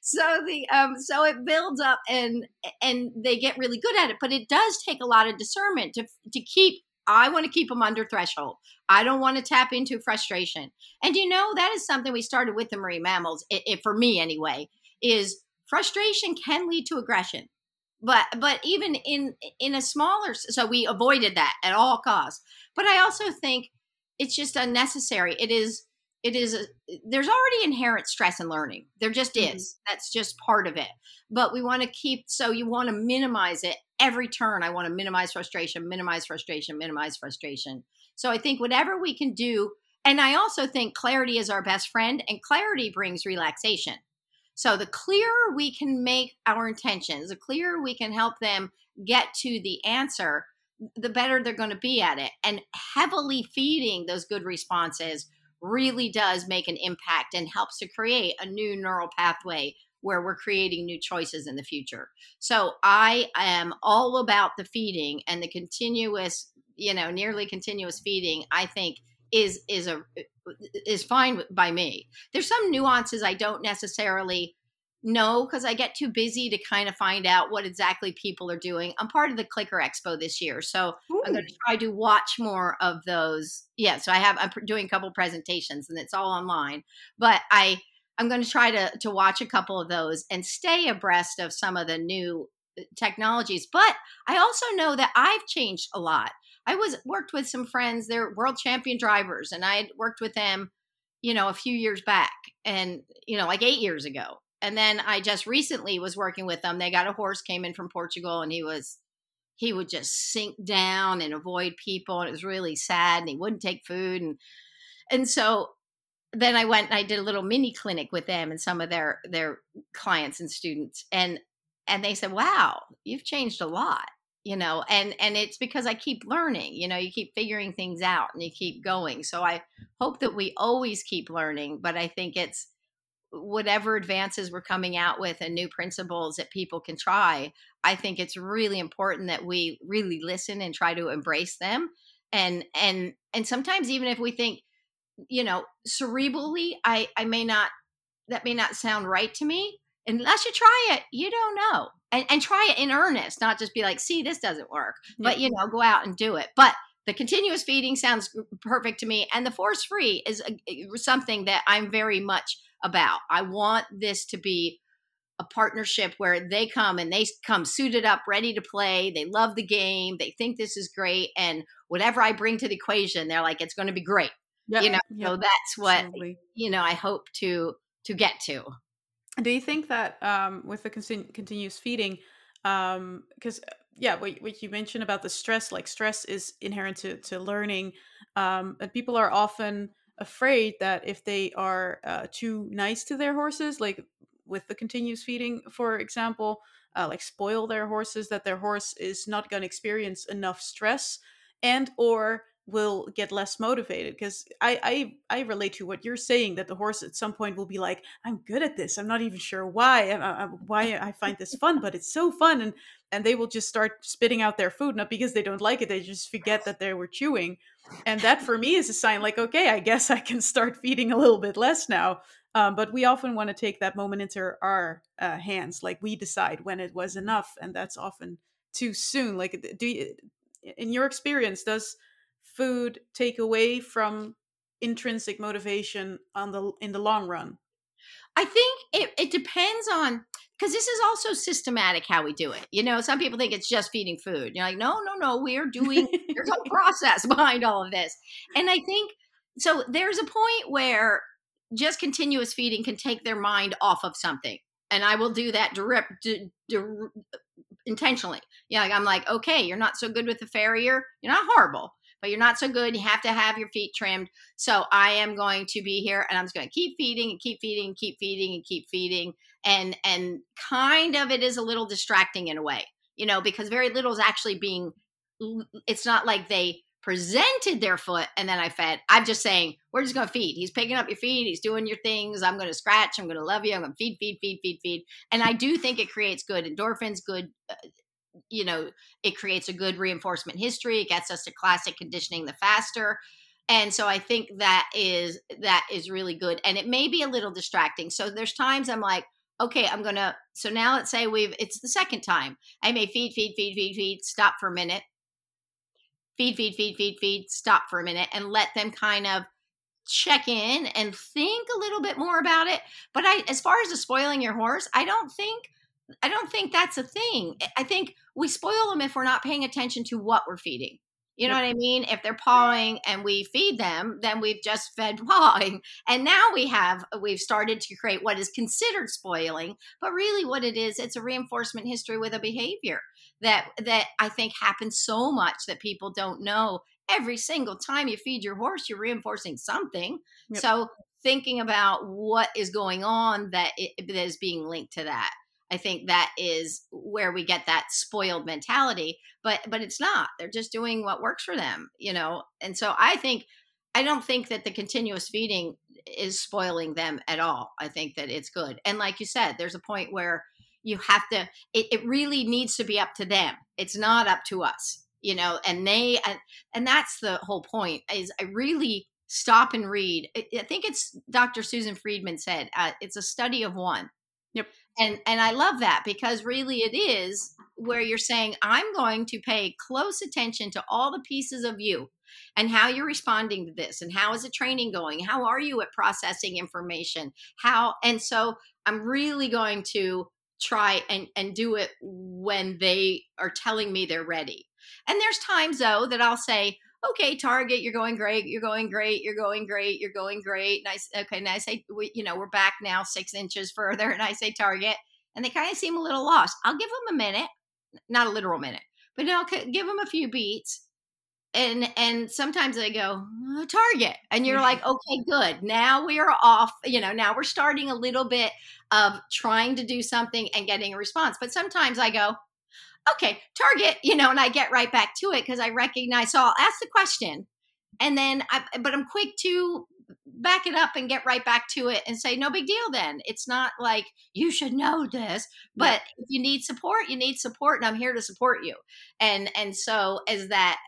So the um so it builds up and and they get really good at it, but it does take a lot of discernment to to keep I want to keep them under threshold. I don't want to tap into frustration. And you know that is something we started with the marine mammals. It, it, for me anyway, is frustration can lead to aggression but but even in in a smaller so we avoided that at all costs. But i also think it's just unnecessary. It is it is a, there's already inherent stress in learning. There just mm-hmm. is. Mm-hmm. that's just part of it. But we want to keep so you want to minimize it every turn. I want to minimize frustration minimize frustration minimize frustration. So i think whatever we can do and i also think clarity is our best friend and clarity brings relaxation so the clearer we can make our intentions, the clearer we can help them get to the answer, the better they're going to be at it. And heavily feeding those good responses really does make an impact and helps to create a new neural pathway where we're creating new choices in the future. So I am all about the feeding and the continuous, you know, nearly continuous feeding. I think is is a is fine by me. There's some nuances I don't necessarily know because I get too busy to kind of find out what exactly people are doing. I'm part of the Clicker Expo this year, so Ooh. I'm going to try to watch more of those. Yeah, so I have I'm doing a couple presentations and it's all online, but I I'm going to try to to watch a couple of those and stay abreast of some of the new uh, technologies. But I also know that I've changed a lot. I was worked with some friends, they're world champion drivers, and I had worked with them, you know, a few years back and, you know, like eight years ago. And then I just recently was working with them. They got a horse, came in from Portugal, and he was, he would just sink down and avoid people. And it was really sad, and he wouldn't take food. And, and so then I went and I did a little mini clinic with them and some of their, their clients and students. And, and they said, wow, you've changed a lot you know and and it's because i keep learning you know you keep figuring things out and you keep going. So i hope that we always keep learning but i think it's whatever advances we're coming out with and new principles that people can try i think it's really important that we really listen and try to embrace them. And and and sometimes even if we think you know cerebrally i i may not that may not sound right to me unless you try it you don't know and, and try it in earnest, not just be like, see, this doesn't work, but you know, go out and do it. But the continuous feeding sounds perfect to me. And the force free is a, something that I'm very much about. I want this to be a partnership where they come and they come suited up, ready to play. They love the game. They think this is great. And whatever I bring to the equation, they're like, it's going to be great. Yep. You know, yep. so that's what, Absolutely. you know, I hope to, to get to. Do you think that um, with the continuous feeding, because um, uh, yeah, what, what, you mentioned about the stress, like stress is inherent to, to learning, um, and people are often afraid that if they are uh, too nice to their horses, like with the continuous feeding, for example, uh, like spoil their horses, that their horse is not going to experience enough stress, and or will get less motivated because I, I i relate to what you're saying that the horse at some point will be like i'm good at this. I'm not even sure why I, I, why i find this fun but it's so fun and and they will just start spitting out their food not because they don't like it they just forget that they were chewing and that for me is a sign like okay i guess i can start feeding a little bit less now um, but we often want to take that moment into our uh, hands like we decide when it was enough and that's often too soon like do you in your experience does food take away from intrinsic motivation on the in the long run? I think it, it depends on because this is also systematic how we do it. You know, some people think it's just feeding food. You're like, no, no, no, we are doing *laughs* there's a process behind all of this. And I think so there's a point where just continuous feeding can take their mind off of something. And I will do that direct, d- d- intentionally. Yeah, like I'm like, okay, you're not so good with the farrier. You're not horrible but you're not so good. You have to have your feet trimmed. So I am going to be here and I'm just going to keep feeding and keep feeding and keep feeding and keep feeding. And, and kind of it is a little distracting in a way, you know, because very little is actually being, it's not like they presented their foot and then I fed. I'm just saying, we're just going to feed. He's picking up your feet. He's doing your things. I'm going to scratch. I'm going to love you. I'm going to feed, feed, feed, feed, feed. And I do think it creates good endorphins, good uh, you know, it creates a good reinforcement history. It gets us to classic conditioning the faster. And so I think that is that is really good. And it may be a little distracting. So there's times I'm like, okay, I'm gonna so now let's say we've it's the second time. I may feed, feed, feed, feed, feed, stop for a minute. Feed, feed, feed, feed, feed, stop for a minute and let them kind of check in and think a little bit more about it. But I as far as the spoiling your horse, I don't think I don't think that's a thing. I think we spoil them if we're not paying attention to what we're feeding. You know yep. what I mean? If they're pawing and we feed them, then we've just fed *laughs* pawing. And now we have we've started to create what is considered spoiling, but really what it is, it's a reinforcement history with a behavior that that I think happens so much that people don't know. Every single time you feed your horse, you're reinforcing something. Yep. So thinking about what is going on that, it, that is being linked to that I think that is where we get that spoiled mentality, but but it's not. They're just doing what works for them, you know. And so I think I don't think that the continuous feeding is spoiling them at all. I think that it's good. And like you said, there's a point where you have to it, it really needs to be up to them. It's not up to us, you know, and they and, and that's the whole point is I really stop and read. I think it's Dr. Susan Friedman said, uh, it's a study of one. Yep and and i love that because really it is where you're saying i'm going to pay close attention to all the pieces of you and how you're responding to this and how is the training going? How are you at processing information? How and so i'm really going to try and and do it when they are telling me they're ready. And there's times though that i'll say okay, Target, you're going great, you're going great, you're going great, you're going great. Nice. Okay, and I say, we, you know, we're back now six inches further, and I say Target, and they kind of seem a little lost. I'll give them a minute, not a literal minute, but I'll give them a few beats. And and sometimes they go oh, Target, and you're mm-hmm. like, okay, good. Now we are off. You know, now we're starting a little bit of trying to do something and getting a response. But sometimes I go, okay, target, you know, and I get right back to it because I recognize. So I'll ask the question, and then, I, but I'm quick to back it up and get right back to it and say, no big deal. Then it's not like you should know this, but yeah. if you need support, you need support, and I'm here to support you. And and so as that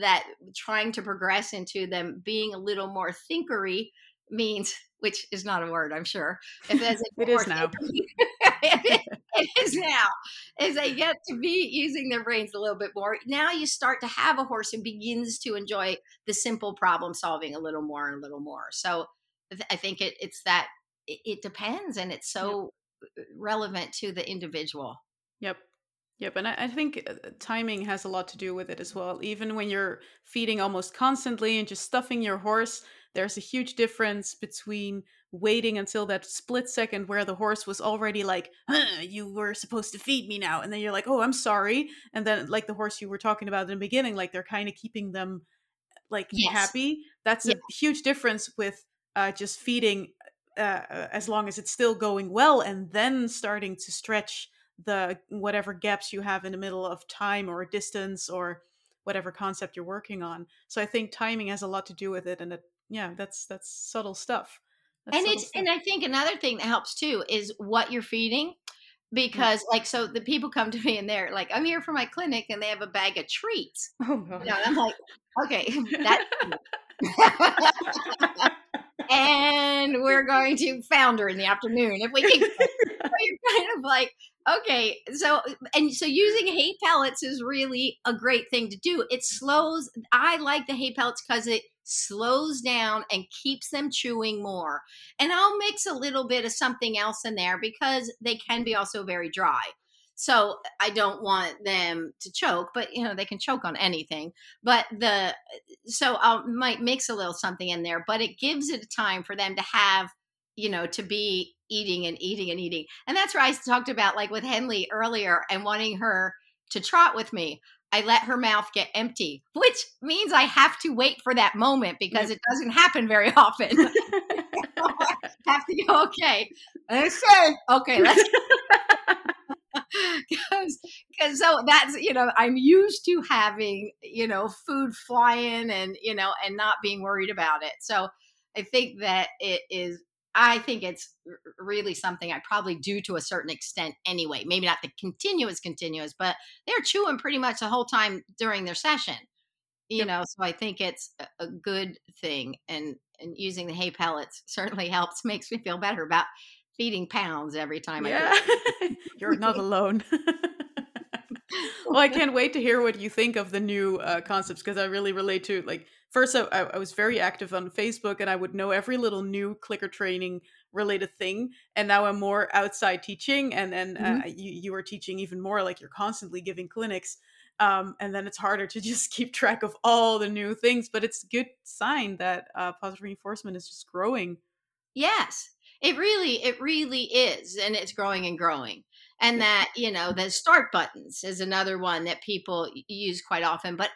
that trying to progress into them being a little more thinkery means which is not a word, I'm sure. If *laughs* it is now. *laughs* *laughs* it is now. As they get to be using their brains a little bit more, now you start to have a horse who begins to enjoy the simple problem solving a little more and a little more. So I think it, it's that it, it depends, and it's so yep. relevant to the individual. Yep. Yep, and I, I think uh, timing has a lot to do with it as well. Even when you're feeding almost constantly and just stuffing your horse, there's a huge difference between waiting until that split second where the horse was already like, huh, you were supposed to feed me now. And then you're like, oh, I'm sorry. And then, like the horse you were talking about in the beginning, like they're kind of keeping them like yes. happy. That's yeah. a huge difference with uh, just feeding uh, uh, as long as it's still going well and then starting to stretch the whatever gaps you have in the middle of time or distance or whatever concept you're working on. So I think timing has a lot to do with it and it yeah, that's that's subtle stuff. That's and it's and I think another thing that helps too is what you're feeding mm. because mm-hmm. like so the people come to me and they're like i'm here for my clinic and they have a bag of treats oh, God. You know, i'm like okay *laughs* that *laughs* and we're going to founder in the afternoon if we can *laughs* you're kind of like okay so and so using hay pellets is really a great thing to do it slows i like the hay pellets because it slows down and keeps them chewing more and i'll mix a little bit of something else in there because they can be also very dry so i don't want them to choke but you know they can choke on anything but the so i might mix a little something in there but it gives it a time for them to have you know to be eating and eating and eating. And that's where I talked about like with Henley earlier and wanting her to trot with me. I let her mouth get empty, which means I have to wait for that moment because it doesn't happen very often. *laughs* *laughs* have to go, okay. I said, okay, let's *laughs* because so that's you know i'm used to having you know food flying and you know and not being worried about it so i think that it is I think it's really something I probably do to a certain extent anyway. Maybe not the continuous, continuous, but they're chewing pretty much the whole time during their session. You yep. know, so I think it's a good thing, and and using the hay pellets *laughs* certainly helps. Makes me feel better about feeding pounds every time yeah. I. *laughs* You're not alone. *laughs* well, I can't wait to hear what you think of the new uh, concepts because I really relate to like first I, I, was very active on facebook and i would know every little new clicker training related thing and now i'm more outside teaching and then mm-hmm. uh, you, you are teaching even more like you're constantly giving clinics um, and then it's harder to *laughs* just keep track of all the new things but it's a good sign that uh, positive reinforcement is just growing yes it really it really is and it's growing and growing and that you know the start buttons is another one that people use quite often but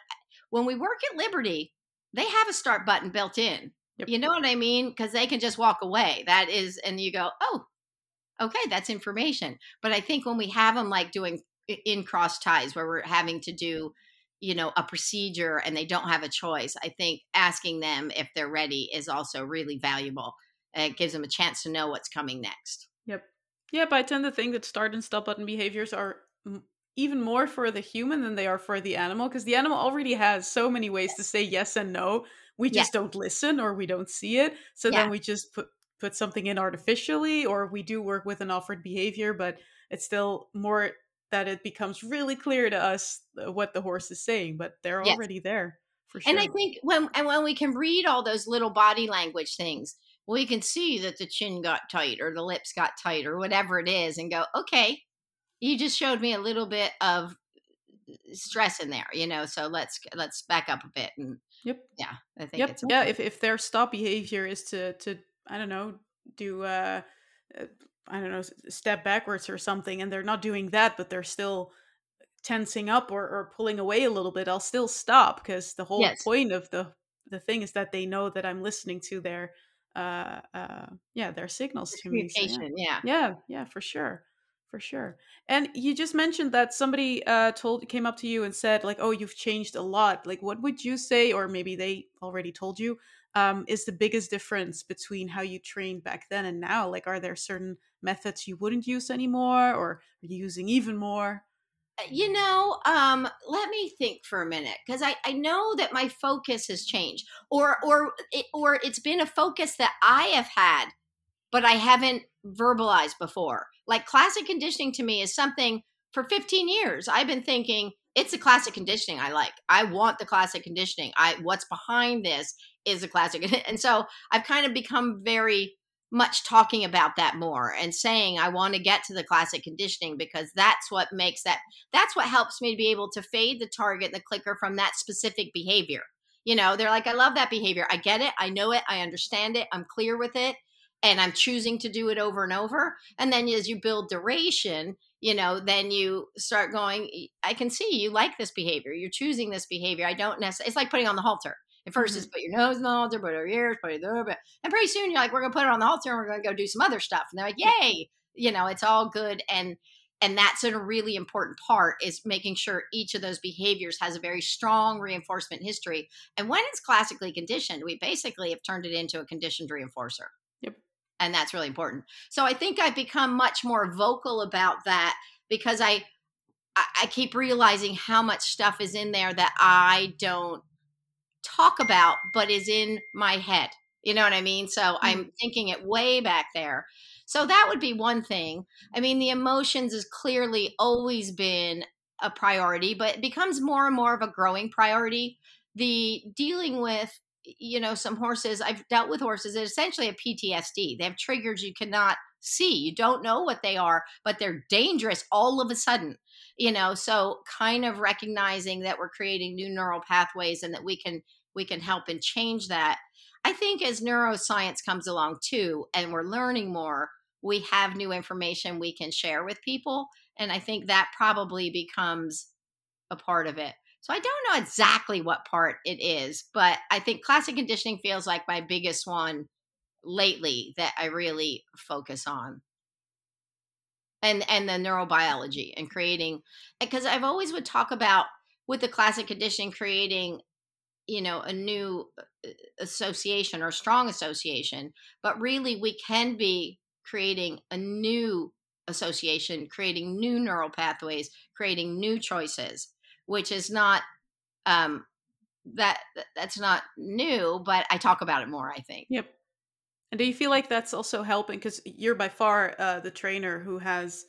when we work at liberty they have a start button built in. Yep. You know what I mean? Because they can just walk away. That is, and you go, oh, okay, that's information. But I think when we have them like doing in cross ties where we're having to do, you know, a procedure and they don't have a choice, I think asking them if they're ready is also really valuable. It gives them a chance to know what's coming next. Yep. Yep. I tend to think that start and stop button behaviors are even more for the human than they are for the animal because the animal already has so many ways to say yes and no we just yeah. don't listen or we don't see it so yeah. then we just put put something in artificially or we do work with an offered behavior but it's still more that it becomes really clear to us uh, what the horse is saying but they're yes. already there for sure and i think when and when we can read all those little body language things we can see that the chin got tight or the lips got tight or whatever it is and go okay you just showed me a little bit of stress in there you know so let's let's back up a bit and yep yeah i think yep. yeah if, if their stop behavior is to to i don't know do uh, uh i don't know step backwards or something and they're not doing that but they're still tensing up or, or pulling away a little bit i'll still stop because the whole yes. point of the the thing is that they know that i'm listening to their uh uh yeah their signals to me so yeah. yeah yeah yeah for sure for sure. And you just mentioned that somebody uh, told came up to you and said like, "Oh, you've changed a lot." Like, what would you say, or maybe they already told you, um, is the biggest difference between how you trained back then and now? Like, are there certain methods you wouldn't use anymore, or are you using even more? Uh, you know, um, let me think for a minute because I, I know that my focus has changed, or or it, or it's been a focus that I have had, but I haven't verbalized before. Like classic conditioning to me is something for 15 years I've been thinking it's the classic conditioning I like. I want the classic conditioning. I what's behind this is a classic. *laughs* And so I've kind of become very much talking about that more and saying I want to get to the classic conditioning because that's what makes that that's what helps me to be able to fade the target the clicker from that specific behavior. You know, they're like I love that behavior. I get it. I know it. I understand it. I'm clear with it and I'm choosing to do it over and over. And then as you build duration, you know, then you start going, I can see you like this behavior. You're choosing this behavior. I don't necessarily, it's like putting on the halter. At 1st mm-hmm. it's put your nose in the halter, put your ears, put it there. And pretty soon you're like, we're going to put it on the halter and we're going to go do some other stuff. And they're like, yay. You know, it's all good. And, and that's a really important part is making sure each of those behaviors has a very strong reinforcement history. And when it's classically conditioned, we basically have turned it into a conditioned reinforcer and that's really important. So i think i've become much more vocal about that because i i keep realizing how much stuff is in there that i don't talk about but is in my head. You know what i mean? So mm-hmm. i'm thinking it way back there. So that would be one thing. I mean the emotions has clearly always been a priority but it becomes more and more of a growing priority. The dealing with you know, some horses, I've dealt with horses that essentially have PTSD. They have triggers you cannot see. You don't know what they are, but they're dangerous all of a sudden. You know, so kind of recognizing that we're creating new neural pathways and that we can we can help and change that. I think as neuroscience comes along too, and we're learning more, we have new information we can share with people. And I think that probably becomes a part of it. So I don't know exactly what part it is, but I think classic conditioning feels like my biggest one lately that I really focus on. And and the neurobiology and creating because I've always would talk about with the classic conditioning creating you know a new uh, association or strong association, but really we can be creating a new association, creating new neural pathways, creating new choices which is not um, that that's not new, but I talk about it more. I think. Yep. And do you feel like that's also helping? Because you're by far uh, the trainer who has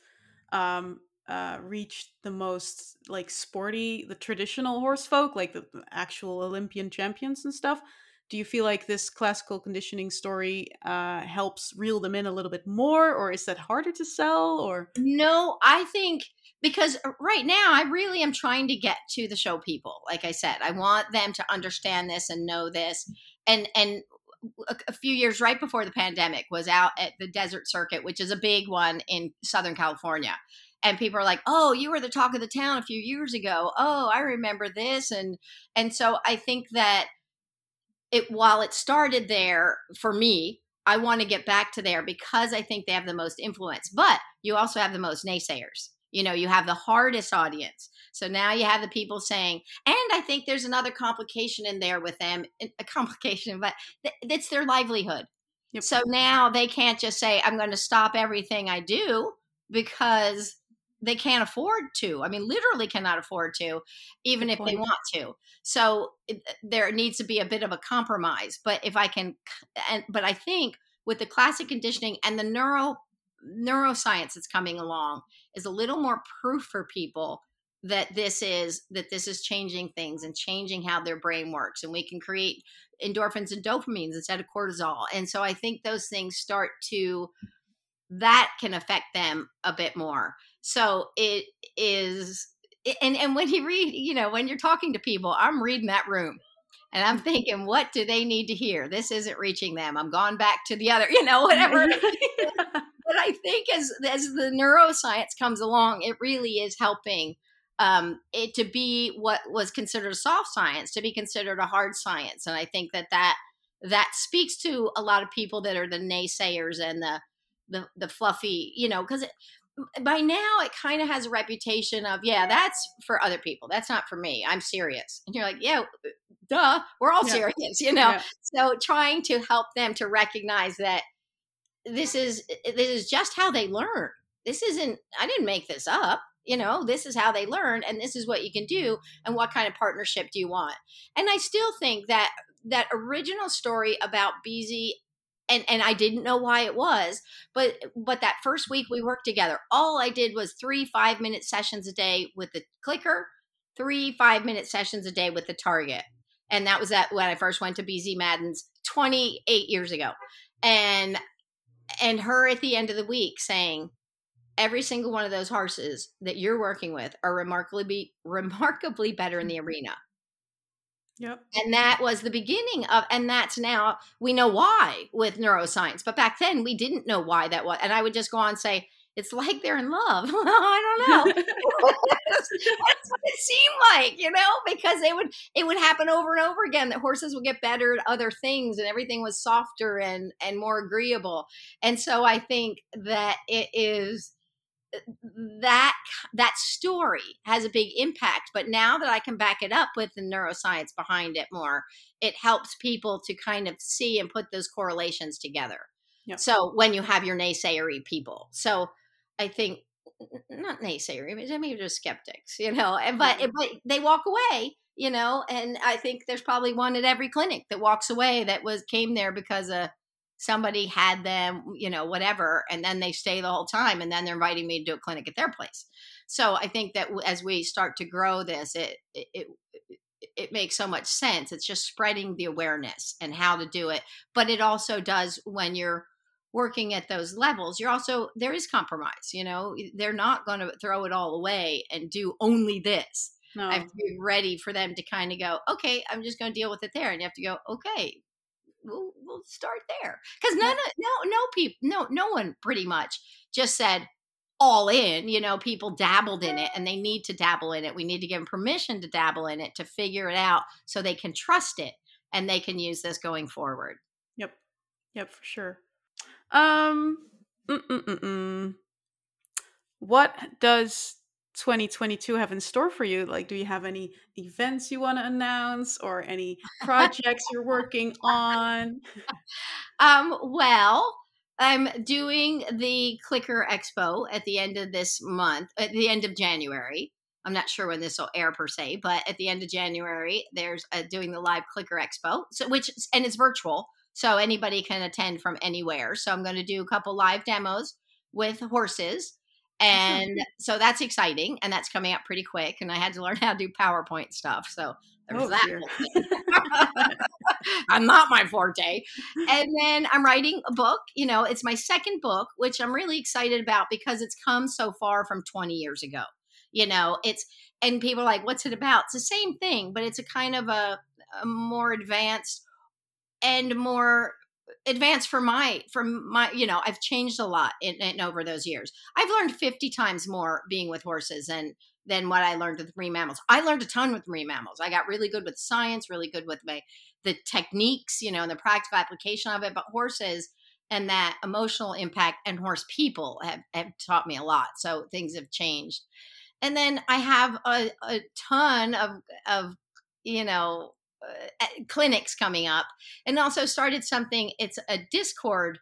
um, uh, reached the most like sporty, the traditional horse folk, like the actual Olympian champions and stuff. Do you feel like this classical conditioning story uh, helps reel them in a little bit more, or is that harder to sell? Or no, I think because uh, right now I really am trying to get to the show people. Like I said, I want them to understand this and know this. And and a, a, few years right before the pandemic was out at the Desert Circuit, which is a big one in Southern California. And people are like, "Oh, you were the talk of the town a few years ago. Oh, I remember this." And and so I think that it while it started there for me, I want to get back to there because I think they have the most influence. But you also have the most naysayers you know you have the hardest audience so now you have the people saying and i think there's another complication in there with them eh, a complication but it's their livelihood yep. so now they can't just say i'm going to stop everything i do because they can't afford to i mean literally cannot afford to even Good if point. they want to so it, eh, there needs to be a bit of a compromise but if i can and but i think with the classic conditioning and the neuro neuroscience that's coming along is a little more proof for people that this is that this is changing things and changing how their brain works. And we can create endorphins and dopamines instead of cortisol. And so i think those things start to that can affect them a bit more. So it is and and when you read you know when you're talking to people i'm reading that room and i'm thinking what do they need to hear? This isn't reaching them. I'm gone back to the other you know whatever *laughs* *laughs* but I think as as the neuroscience comes along, it really is helping um, it to be what was considered a soft science to be considered a hard science, and I think that that that speaks to a lot of people that are the naysayers and the the, the fluffy, you know, because by now it kind of has a reputation of yeah that's for other people. That's not for me. I'm serious. And you're like yeah duh we're all yeah. serious *laughs* you know? Yeah. so trying to help them to recognize that this is this is just how they learn. This isn't I didn't make this up. You know, this is how they learn and this is what you can do and what kind of partnership do you want? And I still think that that original story about Beezie and and I didn't know why it was, but but that first week we worked together. All I did was three five minute sessions a day with the clicker, three five minute sessions a day with the target, and that was that when I first went to Beezie Madden's 28 years ago, and and her at the end of the week saying every single one of those horses that you're working with are remarkably be, *laughs* remarkably better in mm. the arena Yep. and that was the beginning of and that's now we know why with neuroscience but back then we didn't know why that was and i would just go on and say it's like they're in love. *laughs* I don't know. That's what it seemed like you know because it would it would happen over and over again that horses would get better at other things and everything was softer and and more agreeable. And so i think that it is that that story has a big impact. But now that i can back it up with the neuroscience behind it more it helps people to kind of see and put those correlations together. Yep. so when you have your naysayery people. So i think not naysayery but maybe just skeptics you know and but, Yeah. but they walk away you know and i think there's probably one at every clinic that walks away that was came there because of somebody had them, you know, whatever, and then they stay the whole time, and then they're inviting me to do a clinic at their place. So I think that as we start to grow this, it it it, it makes so much sense. It's just spreading the awareness and how to do it, but it also does when you're working at those levels you're also there is compromise you know they're not going to throw it all away and do only this No. I have to be ready for them to kind of go, okay, I'm just going to deal with it there, and you have to go, okay, we'll we'll start there because none of no no people no no one pretty much just said all in. You know, people dabbled in it, and they need to dabble in it. We need to give them permission to dabble in it to figure it out so they can trust it and they can use this going forward. Yep. Yep, for sure. Um mm-mm-mm-mm. what does 2022 have in store for you? Like do you have any events you want to announce or any projects you're working on? *laughs* Um, well, I'm doing the Clicker Expo at the end of this month, at the end of January. I'm not sure when this will air per se, but at the end of January, there's uh, doing the live Clicker Expo, so which and it's virtual, so anybody can attend from anywhere. So I'm going to do a couple live demos with horses, and so that's exciting, and that's coming up pretty quick. And I had to learn how to do PowerPoint stuff, so there's Oh, that. dear. whole *laughs* thing. I'm not my forte. And then I'm writing a book. You know, it's my second book, which I'm really excited about because it's come so far from 20 years ago. You know, it's and people are like, "What's it about?" It's the same thing, but it's a kind of a, a more advanced and more advanced for my from my you know i've changed a lot in, in over those years. I've learned 50 times more being with horses and than what i learned with marine mammals. I learned a ton with marine mammals. I got really good with science really good with my the techniques you know and the practical application of it but horses and that emotional impact and horse people have, have taught me a lot so things have changed. And then i have a, a ton of of you know Uh, clinics coming up and also started something it's a discord.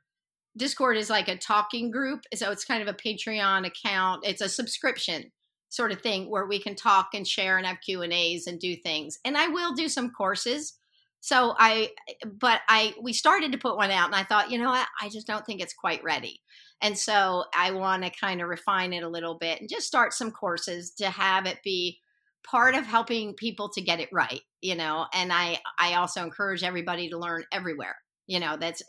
Discord is like a talking group so it's kind of a patreon account. It's a subscription sort of thing where we can talk and share and have q and a's and do things and i will do some courses. So i but i we started to put one out and i thought you know what? I just don't think it's quite ready. And so i want to kind of refine it a little bit and just start some courses to have it be part of helping people to get it right you know and i i also encourage everybody to learn everywhere you know that's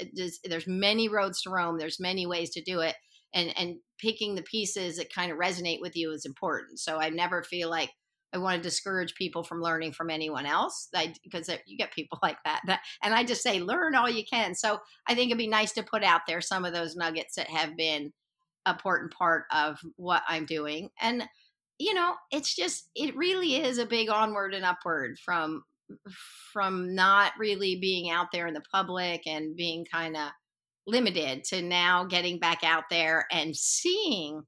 there's, many roads to rome there's many ways to do it and and picking the pieces that kind of resonate with you is important so i never feel like i want to discourage people from learning from anyone else because you get people *laughs* like that, that and i just say learn all you can so i think it'd be nice to put out there some of those nuggets that have been important part of what i'm doing and you know it's just it really is a big onward and upward from from not really being out there in the public and being kind of limited to now getting back out there and seeing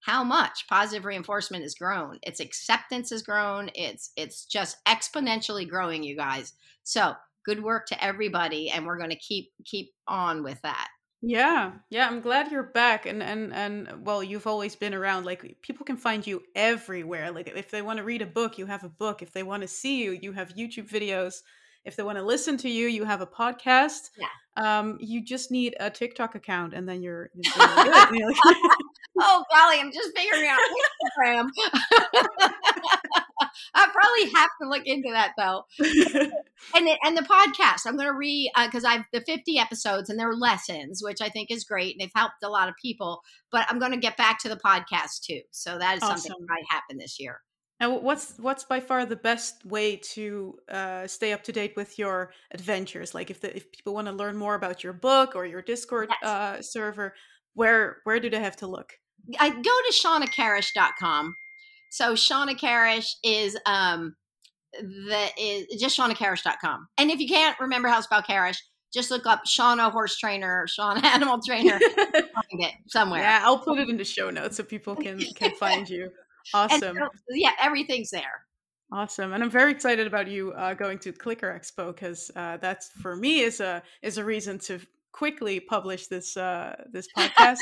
how much positive reinforcement has grown. Its acceptance has grown. It's it's just exponentially growing you guys. So good work to everybody and we're going to keep keep on with that Yeah, yeah, I'm glad you're back and and and well, you've always been around. Like people can find you everywhere. Like if they want to read a book, you have a book. If they want to see you, you have YouTube videos. if they want to listen to you, you have a podcast. Yeah. Um, you just need a TikTok account, and then you're. you're good. *laughs* oh golly, I'm just figuring out Instagram. *laughs* *laughs* *laughs* I probably have to look into that though. *laughs* and it, and the podcast, I'm going to read because uh, I've the 50 episodes and they're lessons, which I think is great and they've helped a lot of people. But I'm going to get back to the podcast too. So that is awesome. something that might happen this year. And what's what's by far the best way to uh, stay up to date with your adventures? Like if the, if people want to learn more about your book or your Discord yes. uh, server, where where do they have to look? I go to shawnakarrasch.com. So Shawna Karrasch is um the is just shawnakarrasch.com. And if you can't remember how to spell Karrasch, just look up Shawna horse trainer, Shawna *laughs* animal trainer, *laughs* find it somewhere. Yeah, I'll put it in the show notes so people can *laughs* can find you. Awesome. So, yeah, everything's there. Awesome, and I'm very excited about you uh, going to Clicker Expo because uh, that's for me is a is a reason to quickly publish this uh, this podcast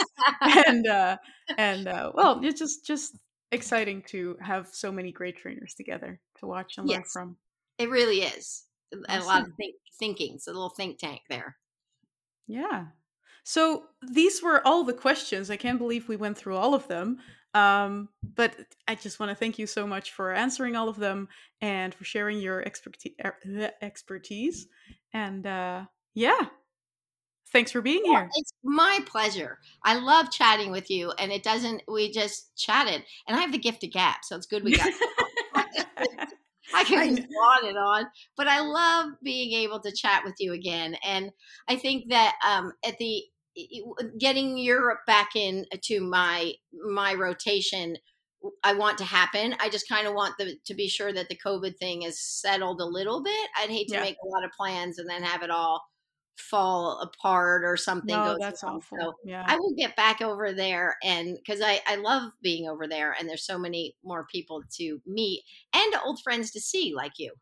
and uh, and uh, well, it's just just exciting to have so many great trainers together to watch and yes, learn from. It really is awesome. a lot of think, thinking. It's a little think tank there. Yeah. So these were all the questions. I can't believe we went through all of them. Um, but I just want to thank you so much for answering all of them and for sharing your expertise. Er, expertise. And uh, yeah, thanks for being here. It's my pleasure. I love chatting with you, and it doesn't. We just chatted, and I have the gift of gab, so it's good we got. *laughs* I can just on and on, but I love being able to chat with you again, and I think that um, at the getting Europe back in to my my rotation I want to happen. I just kind of want the, to be sure that the COVID thing is settled a little bit. I'd hate to yeah. make a lot of plans and then have it all fall apart or something no, goes that's wrong. awful. So yeah. I will get back over there and because I, I love being over there and there's so many more people to meet and old friends to see like you.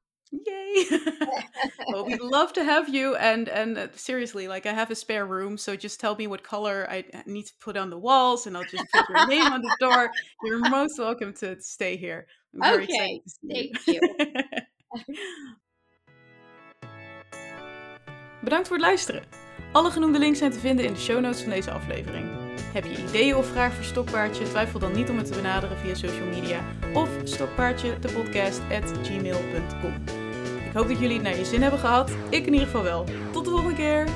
Yay! *laughs* well, we'd love to have you, and and uh, seriously, like I have a spare room, so just tell me what color I need to put on the walls, and I'll just put your name on the door. You're most welcome to stay here. I'm okay, thank you. *laughs* Bedankt voor het luisteren. Alle genoemde links zijn te vinden in de show notes van deze aflevering. Heb je ideeën of vragen voor Stokpaardje? Twijfel dan niet om het te benaderen via social media of stokpaardje. Ik hoop dat jullie het naar je zin hebben gehad. Ik in ieder geval wel. Tot de volgende keer!